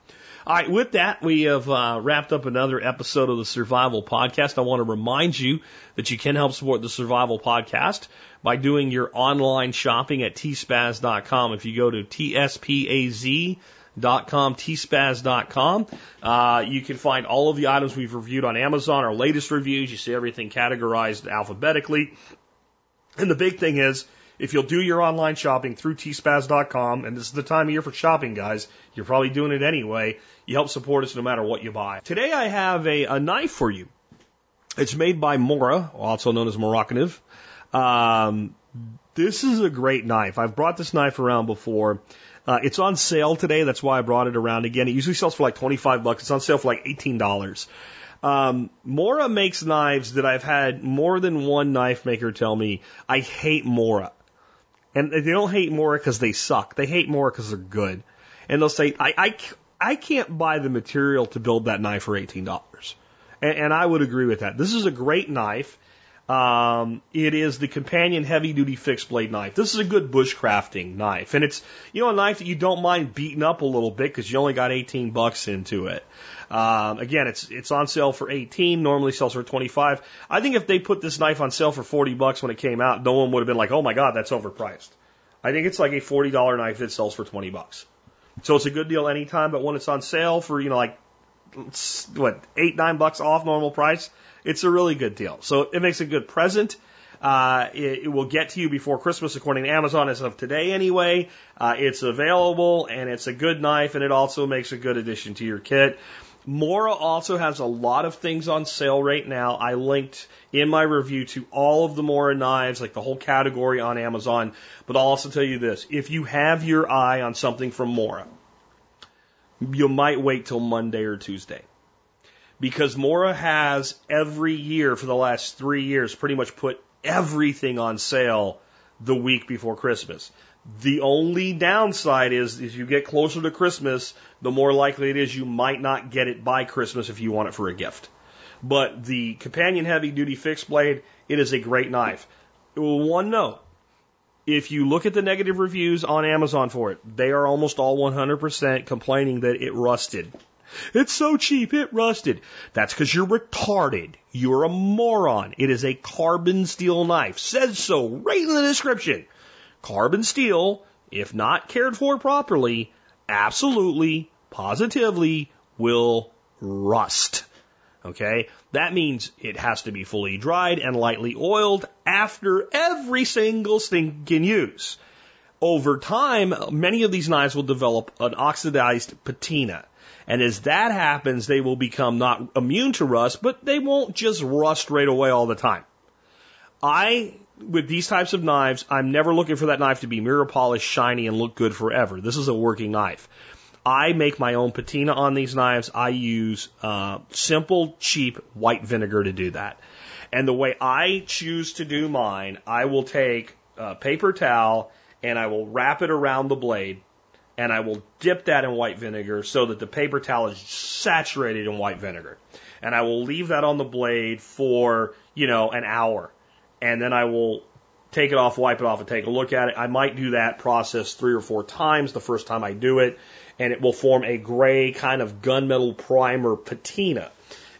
All right, with that, we have uh, wrapped up another episode of the Survival Podcast. I want to remind you that you can help support the Survival Podcast by doing your online shopping at tspaz.com. If you go to tspaz dot com, tspaz. tspaz.com. Uh, you can find all of the items we've reviewed on Amazon, our latest reviews. You see everything categorized alphabetically. And the big thing is, if you'll do your online shopping through tspaz.com, and this is the time of year for shopping, guys, you're probably doing it anyway, you help support us no matter what you buy. Today I have a, a knife for you. It's made by Mora, also known as Morakniv. Um, This is a great knife. I've brought this knife around before. Uh, it's on sale today. That's why I brought it around again. It usually sells for like 25 bucks. It's on sale for like $18. Um, Mora makes knives that I've had more than one knife maker tell me I hate Mora. And they don't hate Mora because they suck. They hate Mora because they're good. And they'll say, I, I, I can't buy the material to build that knife for $18. And, and I would agree with that. This is a great knife. Um, it is the companion heavy duty fixed blade knife. This is a good bushcrafting knife. And it's, you know, a knife that you don't mind beating up a little bit because you only got 18 bucks into it. Um, again, it's, it's on sale for 18, normally sells for 25. I think if they put this knife on sale for 40 bucks when it came out, no one would have been like, oh my God, that's overpriced. I think it's like a $40 knife that sells for 20 bucks. So it's a good deal anytime, but when it's on sale for, you know, like, what, eight, nine bucks off normal price, it's a really good deal. So it makes a good present. Uh, it, it, will get to you before Christmas, according to Amazon, as of today anyway. Uh, it's available and it's a good knife, and it also makes a good addition to your kit. Mora also has a lot of things on sale right now. I linked in my review to all of the Mora knives, like the whole category on Amazon. But I'll also tell you this if you have your eye on something from Mora, you might wait till Monday or Tuesday. Because Mora has every year for the last three years pretty much put everything on sale the week before Christmas. The only downside is as you get closer to Christmas, the more likely it is you might not get it by Christmas if you want it for a gift. But the companion heavy duty fixed blade, it is a great knife. One note. If you look at the negative reviews on Amazon for it, they are almost all 100% complaining that it rusted. It's so cheap, it rusted. That's because you're retarded. You're a moron. It is a carbon steel knife. Says so right in the description. Carbon steel, if not cared for properly, absolutely, positively will rust. Okay? That means it has to be fully dried and lightly oiled after every single stinking use. Over time, many of these knives will develop an oxidized patina. And as that happens, they will become not immune to rust, but they won't just rust right away all the time. I with these types of knives, I'm never looking for that knife to be mirror polished, shiny, and look good forever. This is a working knife. I make my own patina on these knives. I use uh, simple, cheap white vinegar to do that. And the way I choose to do mine, I will take a paper towel and I will wrap it around the blade and I will dip that in white vinegar so that the paper towel is saturated in white vinegar. And I will leave that on the blade for, you know, an hour and then I will take it off, wipe it off, and take a look at it. I might do that process three or four times the first time I do it, and it will form a gray kind of gunmetal primer patina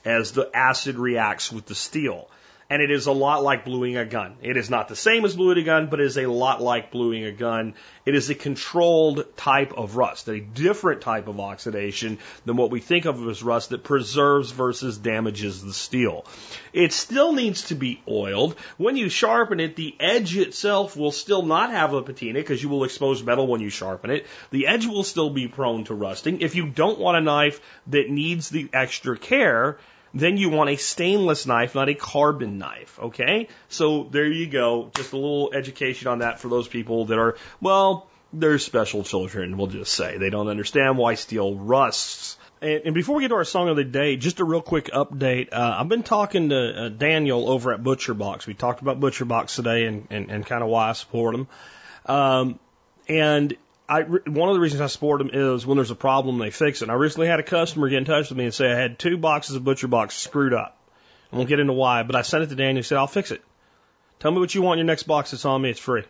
as the acid reacts with the steel and it is a lot like bluing a gun. It is not the same as bluing a gun, but it is a lot like bluing a gun. It is a controlled type of rust, a different type of oxidation than what we think of as rust that preserves versus damages the steel. It still needs to be oiled. When you sharpen it, the edge itself will still not have a patina because you will expose metal when you sharpen it. The edge will still be prone to rusting. If you don't want a knife that needs the extra care, then you want a stainless knife, not a carbon knife. Okay? So there you go. Just a little education on that for those people that are, well, they're special children, we'll just say. They don't understand why steel rusts. And, before we get to our song of the day, just a real quick update. Uh, I've been talking to uh, Daniel over at Butcher Box. We talked about Butcher Box today and, and, and kind of why I support them. Um, and I, one of the reasons I support them is when there's a problem, they fix it. And I recently had a customer get in touch with me and say I had two boxes of Butcher Box screwed up. I won't get into why, but I sent it to Daniel and said, I'll fix it. Tell me what you want in your next box that's on me. It's free.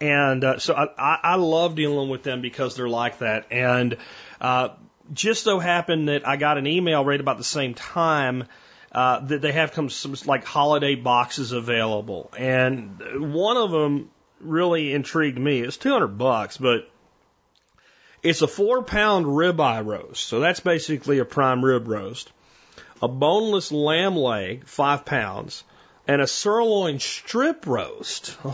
And uh, so I, I, I love dealing with them because they're like that. And uh, just so happened that I got an email right about the same time uh, that they have come some like holiday boxes available. And one of them really intrigued me. It's 200 bucks, but it's a four pound ribeye roast. So that's basically a prime rib roast. A boneless lamb leg, five pounds, and a sirloin strip roast.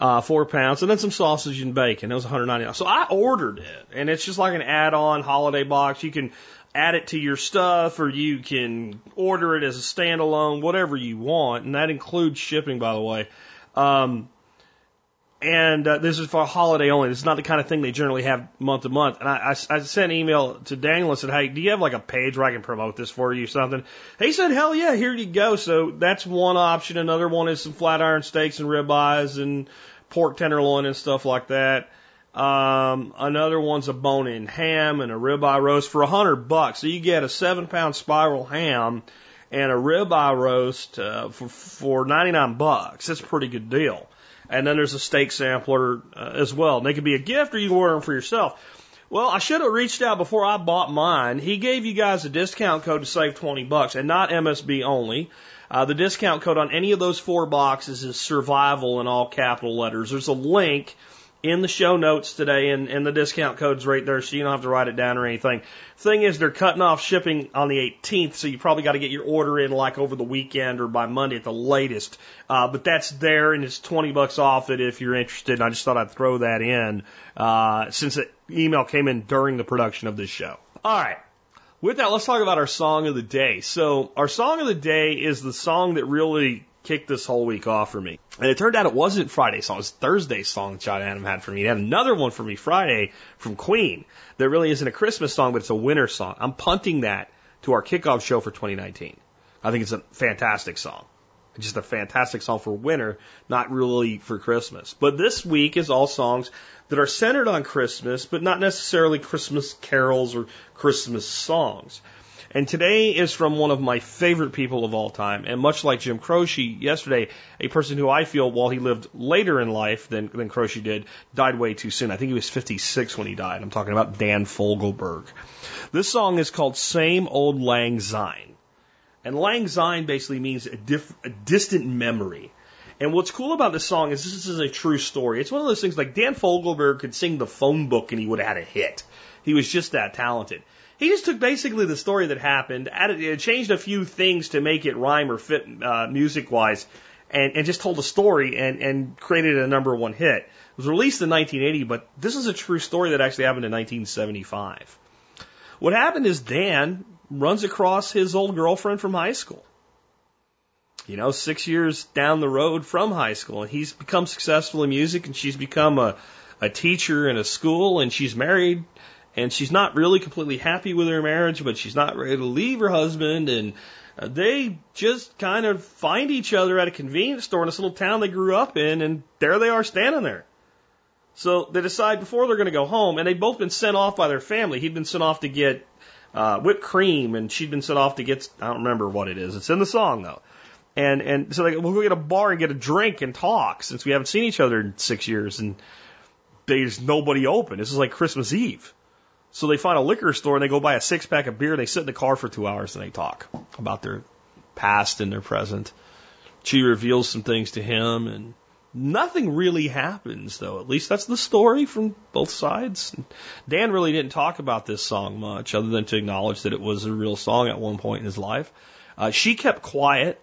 Uh, four pounds, and then some sausage and bacon. It was 199. So I ordered it, and it's just like an add-on holiday box. You can add it to your stuff, or you can order it as a standalone, whatever you want, and that includes shipping, by the way. Um, and uh, this is for a holiday only. This is not the kind of thing they generally have month to month. And I, I, I sent an email to Daniel and said, "Hey, do you have like a page where I can promote this for you, or something?" He said, "Hell yeah, here you go." So that's one option. Another one is some flat iron steaks and ribeyes and pork tenderloin and stuff like that. Um, another one's a bone-in ham and a ribeye roast for a hundred bucks. So you get a seven-pound spiral ham and a ribeye roast uh, for for ninety-nine bucks. That's a pretty good deal. And then there's a steak sampler uh, as well. And they could be a gift or you can order them for yourself. Well, I should have reached out before I bought mine. He gave you guys a discount code to save 20 bucks and not MSB only. Uh, the discount code on any of those four boxes is survival in all capital letters. There's a link in the show notes today, and, and the discount code's right there, so you don't have to write it down or anything. Thing is, they're cutting off shipping on the 18th, so you probably got to get your order in like over the weekend or by Monday at the latest. Uh, but that's there, and it's 20 bucks off it if you're interested. And I just thought I'd throw that in uh, since the email came in during the production of this show. All right. With that, let's talk about our song of the day. So, our song of the day is the song that really kicked this whole week off for me. And it turned out it wasn't Friday's song, it was Thursday's song John Adam had for me. He had another one for me Friday from Queen that really isn't a Christmas song, but it's a winter song. I'm punting that to our kickoff show for 2019. I think it's a fantastic song. Just a fantastic song for winter, not really for Christmas. But this week is all songs that are centered on Christmas, but not necessarily Christmas carols or Christmas songs. And today is from one of my favorite people of all time. And much like Jim Croce yesterday, a person who I feel, while he lived later in life than, than Croce did, died way too soon. I think he was 56 when he died. I'm talking about Dan Fogelberg. This song is called Same Old Lang Syne. And Lang Syne basically means a, diff, a distant memory. And what's cool about this song is this is a true story. It's one of those things like Dan Fogelberg could sing the phone book and he would have had a hit. He was just that talented. He just took basically the story that happened, added, changed a few things to make it rhyme or fit uh, music wise, and, and just told a story and, and created a number one hit. It was released in 1980, but this is a true story that actually happened in 1975. What happened is Dan runs across his old girlfriend from high school. You know, six years down the road from high school, and he's become successful in music, and she's become a, a teacher in a school, and she's married and she's not really completely happy with her marriage, but she's not ready to leave her husband, and uh, they just kind of find each other at a convenience store in this little town they grew up in, and there they are standing there. So they decide before they're going to go home, and they've both been sent off by their family. He'd been sent off to get uh, whipped cream, and she'd been sent off to get I don't remember what it is. It's in the song though. And and so they we'll go get a bar and get a drink and talk since we haven't seen each other in six years, and there's nobody open. This is like Christmas Eve. So they find a liquor store and they go buy a six pack of beer they sit in the car for two hours and they talk about their past and their present. She reveals some things to him and nothing really happens though. At least that's the story from both sides. Dan really didn't talk about this song much other than to acknowledge that it was a real song at one point in his life. Uh, she kept quiet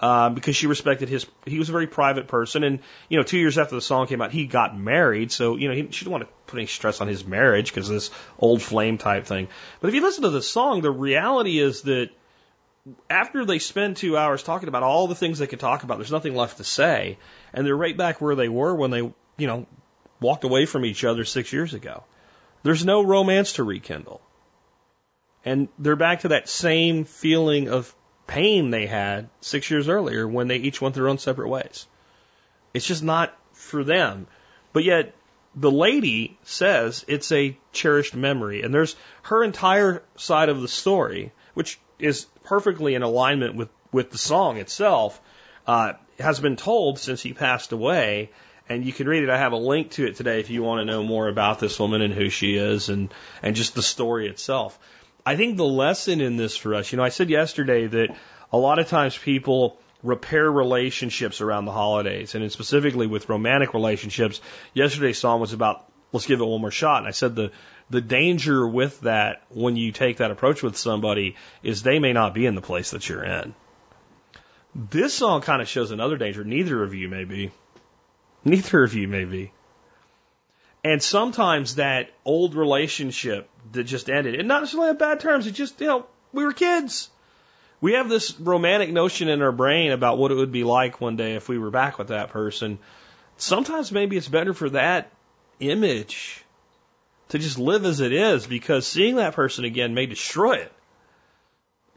uh, because she respected his. He was a very private person, and you know, two years after the song came out, he got married. So you know, he, she didn't want to put any stress on his marriage because this old flame type thing. But if you listen to the song, the reality is that after they spend two hours talking about all the things they could talk about, there's nothing left to say, and they're right back where they were when they, you know, walked away from each other six years ago. There's no romance to rekindle. And they're back to that same feeling of pain they had six years earlier when they each went their own separate ways. It's just not for them. But yet, the lady says it's a cherished memory. And there's her entire side of the story, which is perfectly in alignment with, with the song itself, uh, has been told since he passed away. And you can read it. I have a link to it today if you want to know more about this woman and who she is and, and just the story itself. I think the lesson in this for us, you know, I said yesterday that a lot of times people repair relationships around the holidays, and specifically with romantic relationships. Yesterday's song was about let's give it one more shot, and I said the the danger with that when you take that approach with somebody is they may not be in the place that you're in. This song kind of shows another danger. Neither of you may be. Neither of you may be. And sometimes that old relationship that just ended, and not necessarily on bad terms, it just, you know, we were kids. we have this romantic notion in our brain about what it would be like one day if we were back with that person. Sometimes maybe it's better for that image to just live as it is because seeing that person again may destroy it.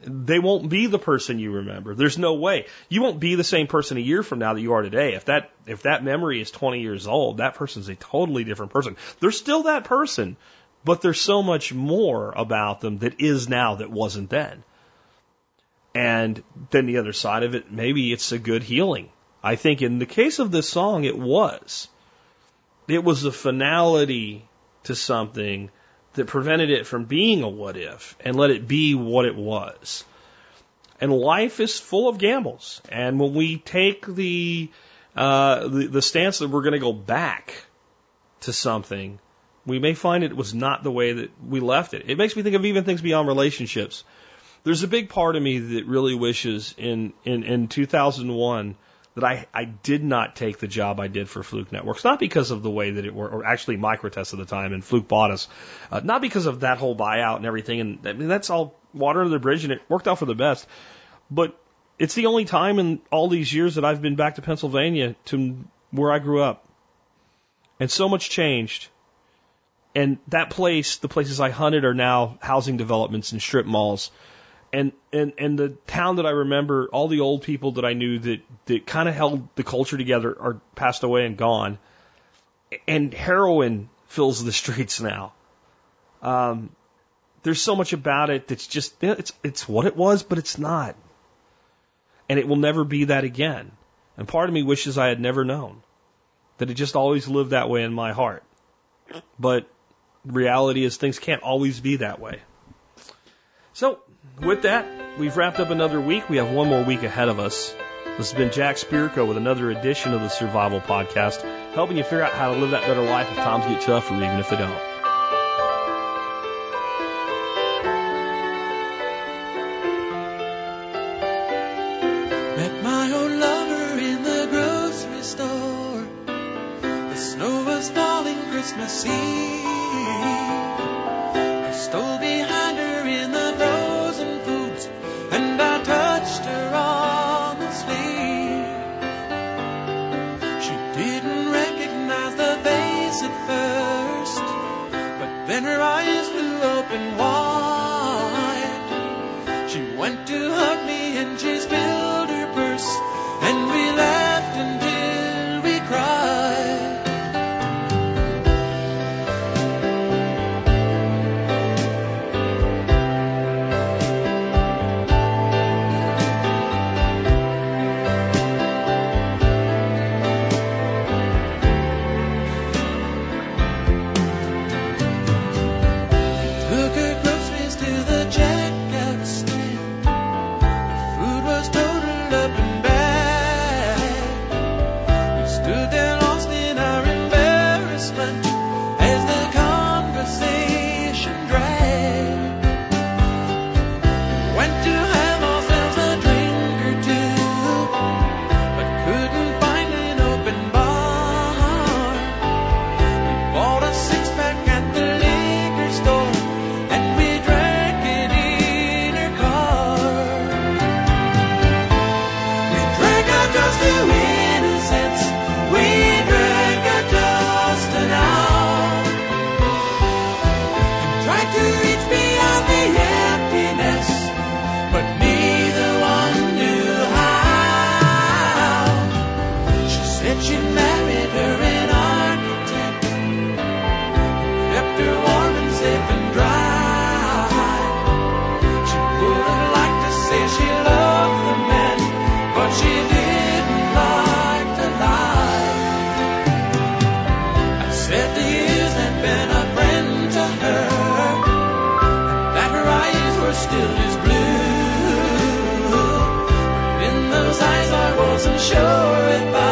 They won't be the person you remember. There's no way. You won't be the same person a year from now that you are today. If that if that memory is 20 years old, that person's a totally different person. They're still that person, but there's so much more about them that is now that wasn't then. And then the other side of it, maybe it's a good healing. I think in the case of this song, it was. It was a finality to something that prevented it from being a what if and let it be what it was. And life is full of gambles. And when we take the, uh, the, the stance that we're going to go back to something, we may find it was not the way that we left it. It makes me think of even things beyond relationships. There's a big part of me that really wishes in, in, in 2001 that I, I did not take the job I did for Fluke Networks, not because of the way that it worked, or actually Microtest at the time, and Fluke bought us, uh, not because of that whole buyout and everything, and I mean, that's all water under the bridge, and it worked out for the best. But it's the only time in all these years that I've been back to Pennsylvania to where I grew up. And so much changed. And that place, the places I hunted are now housing developments and strip malls and and and the town that I remember, all the old people that I knew that that kind of held the culture together are passed away and gone, and heroin fills the streets now. Um, there's so much about it that's just it's it's what it was, but it's not, and it will never be that again. And part of me wishes I had never known that it just always lived that way in my heart. But reality is things can't always be that way. So with that, we've wrapped up another week. We have one more week ahead of us. This has been Jack Spirko with another edition of the Survival Podcast, helping you figure out how to live that better life if times get tough or even if they don't. Still as blue. In those eyes I wasn't sure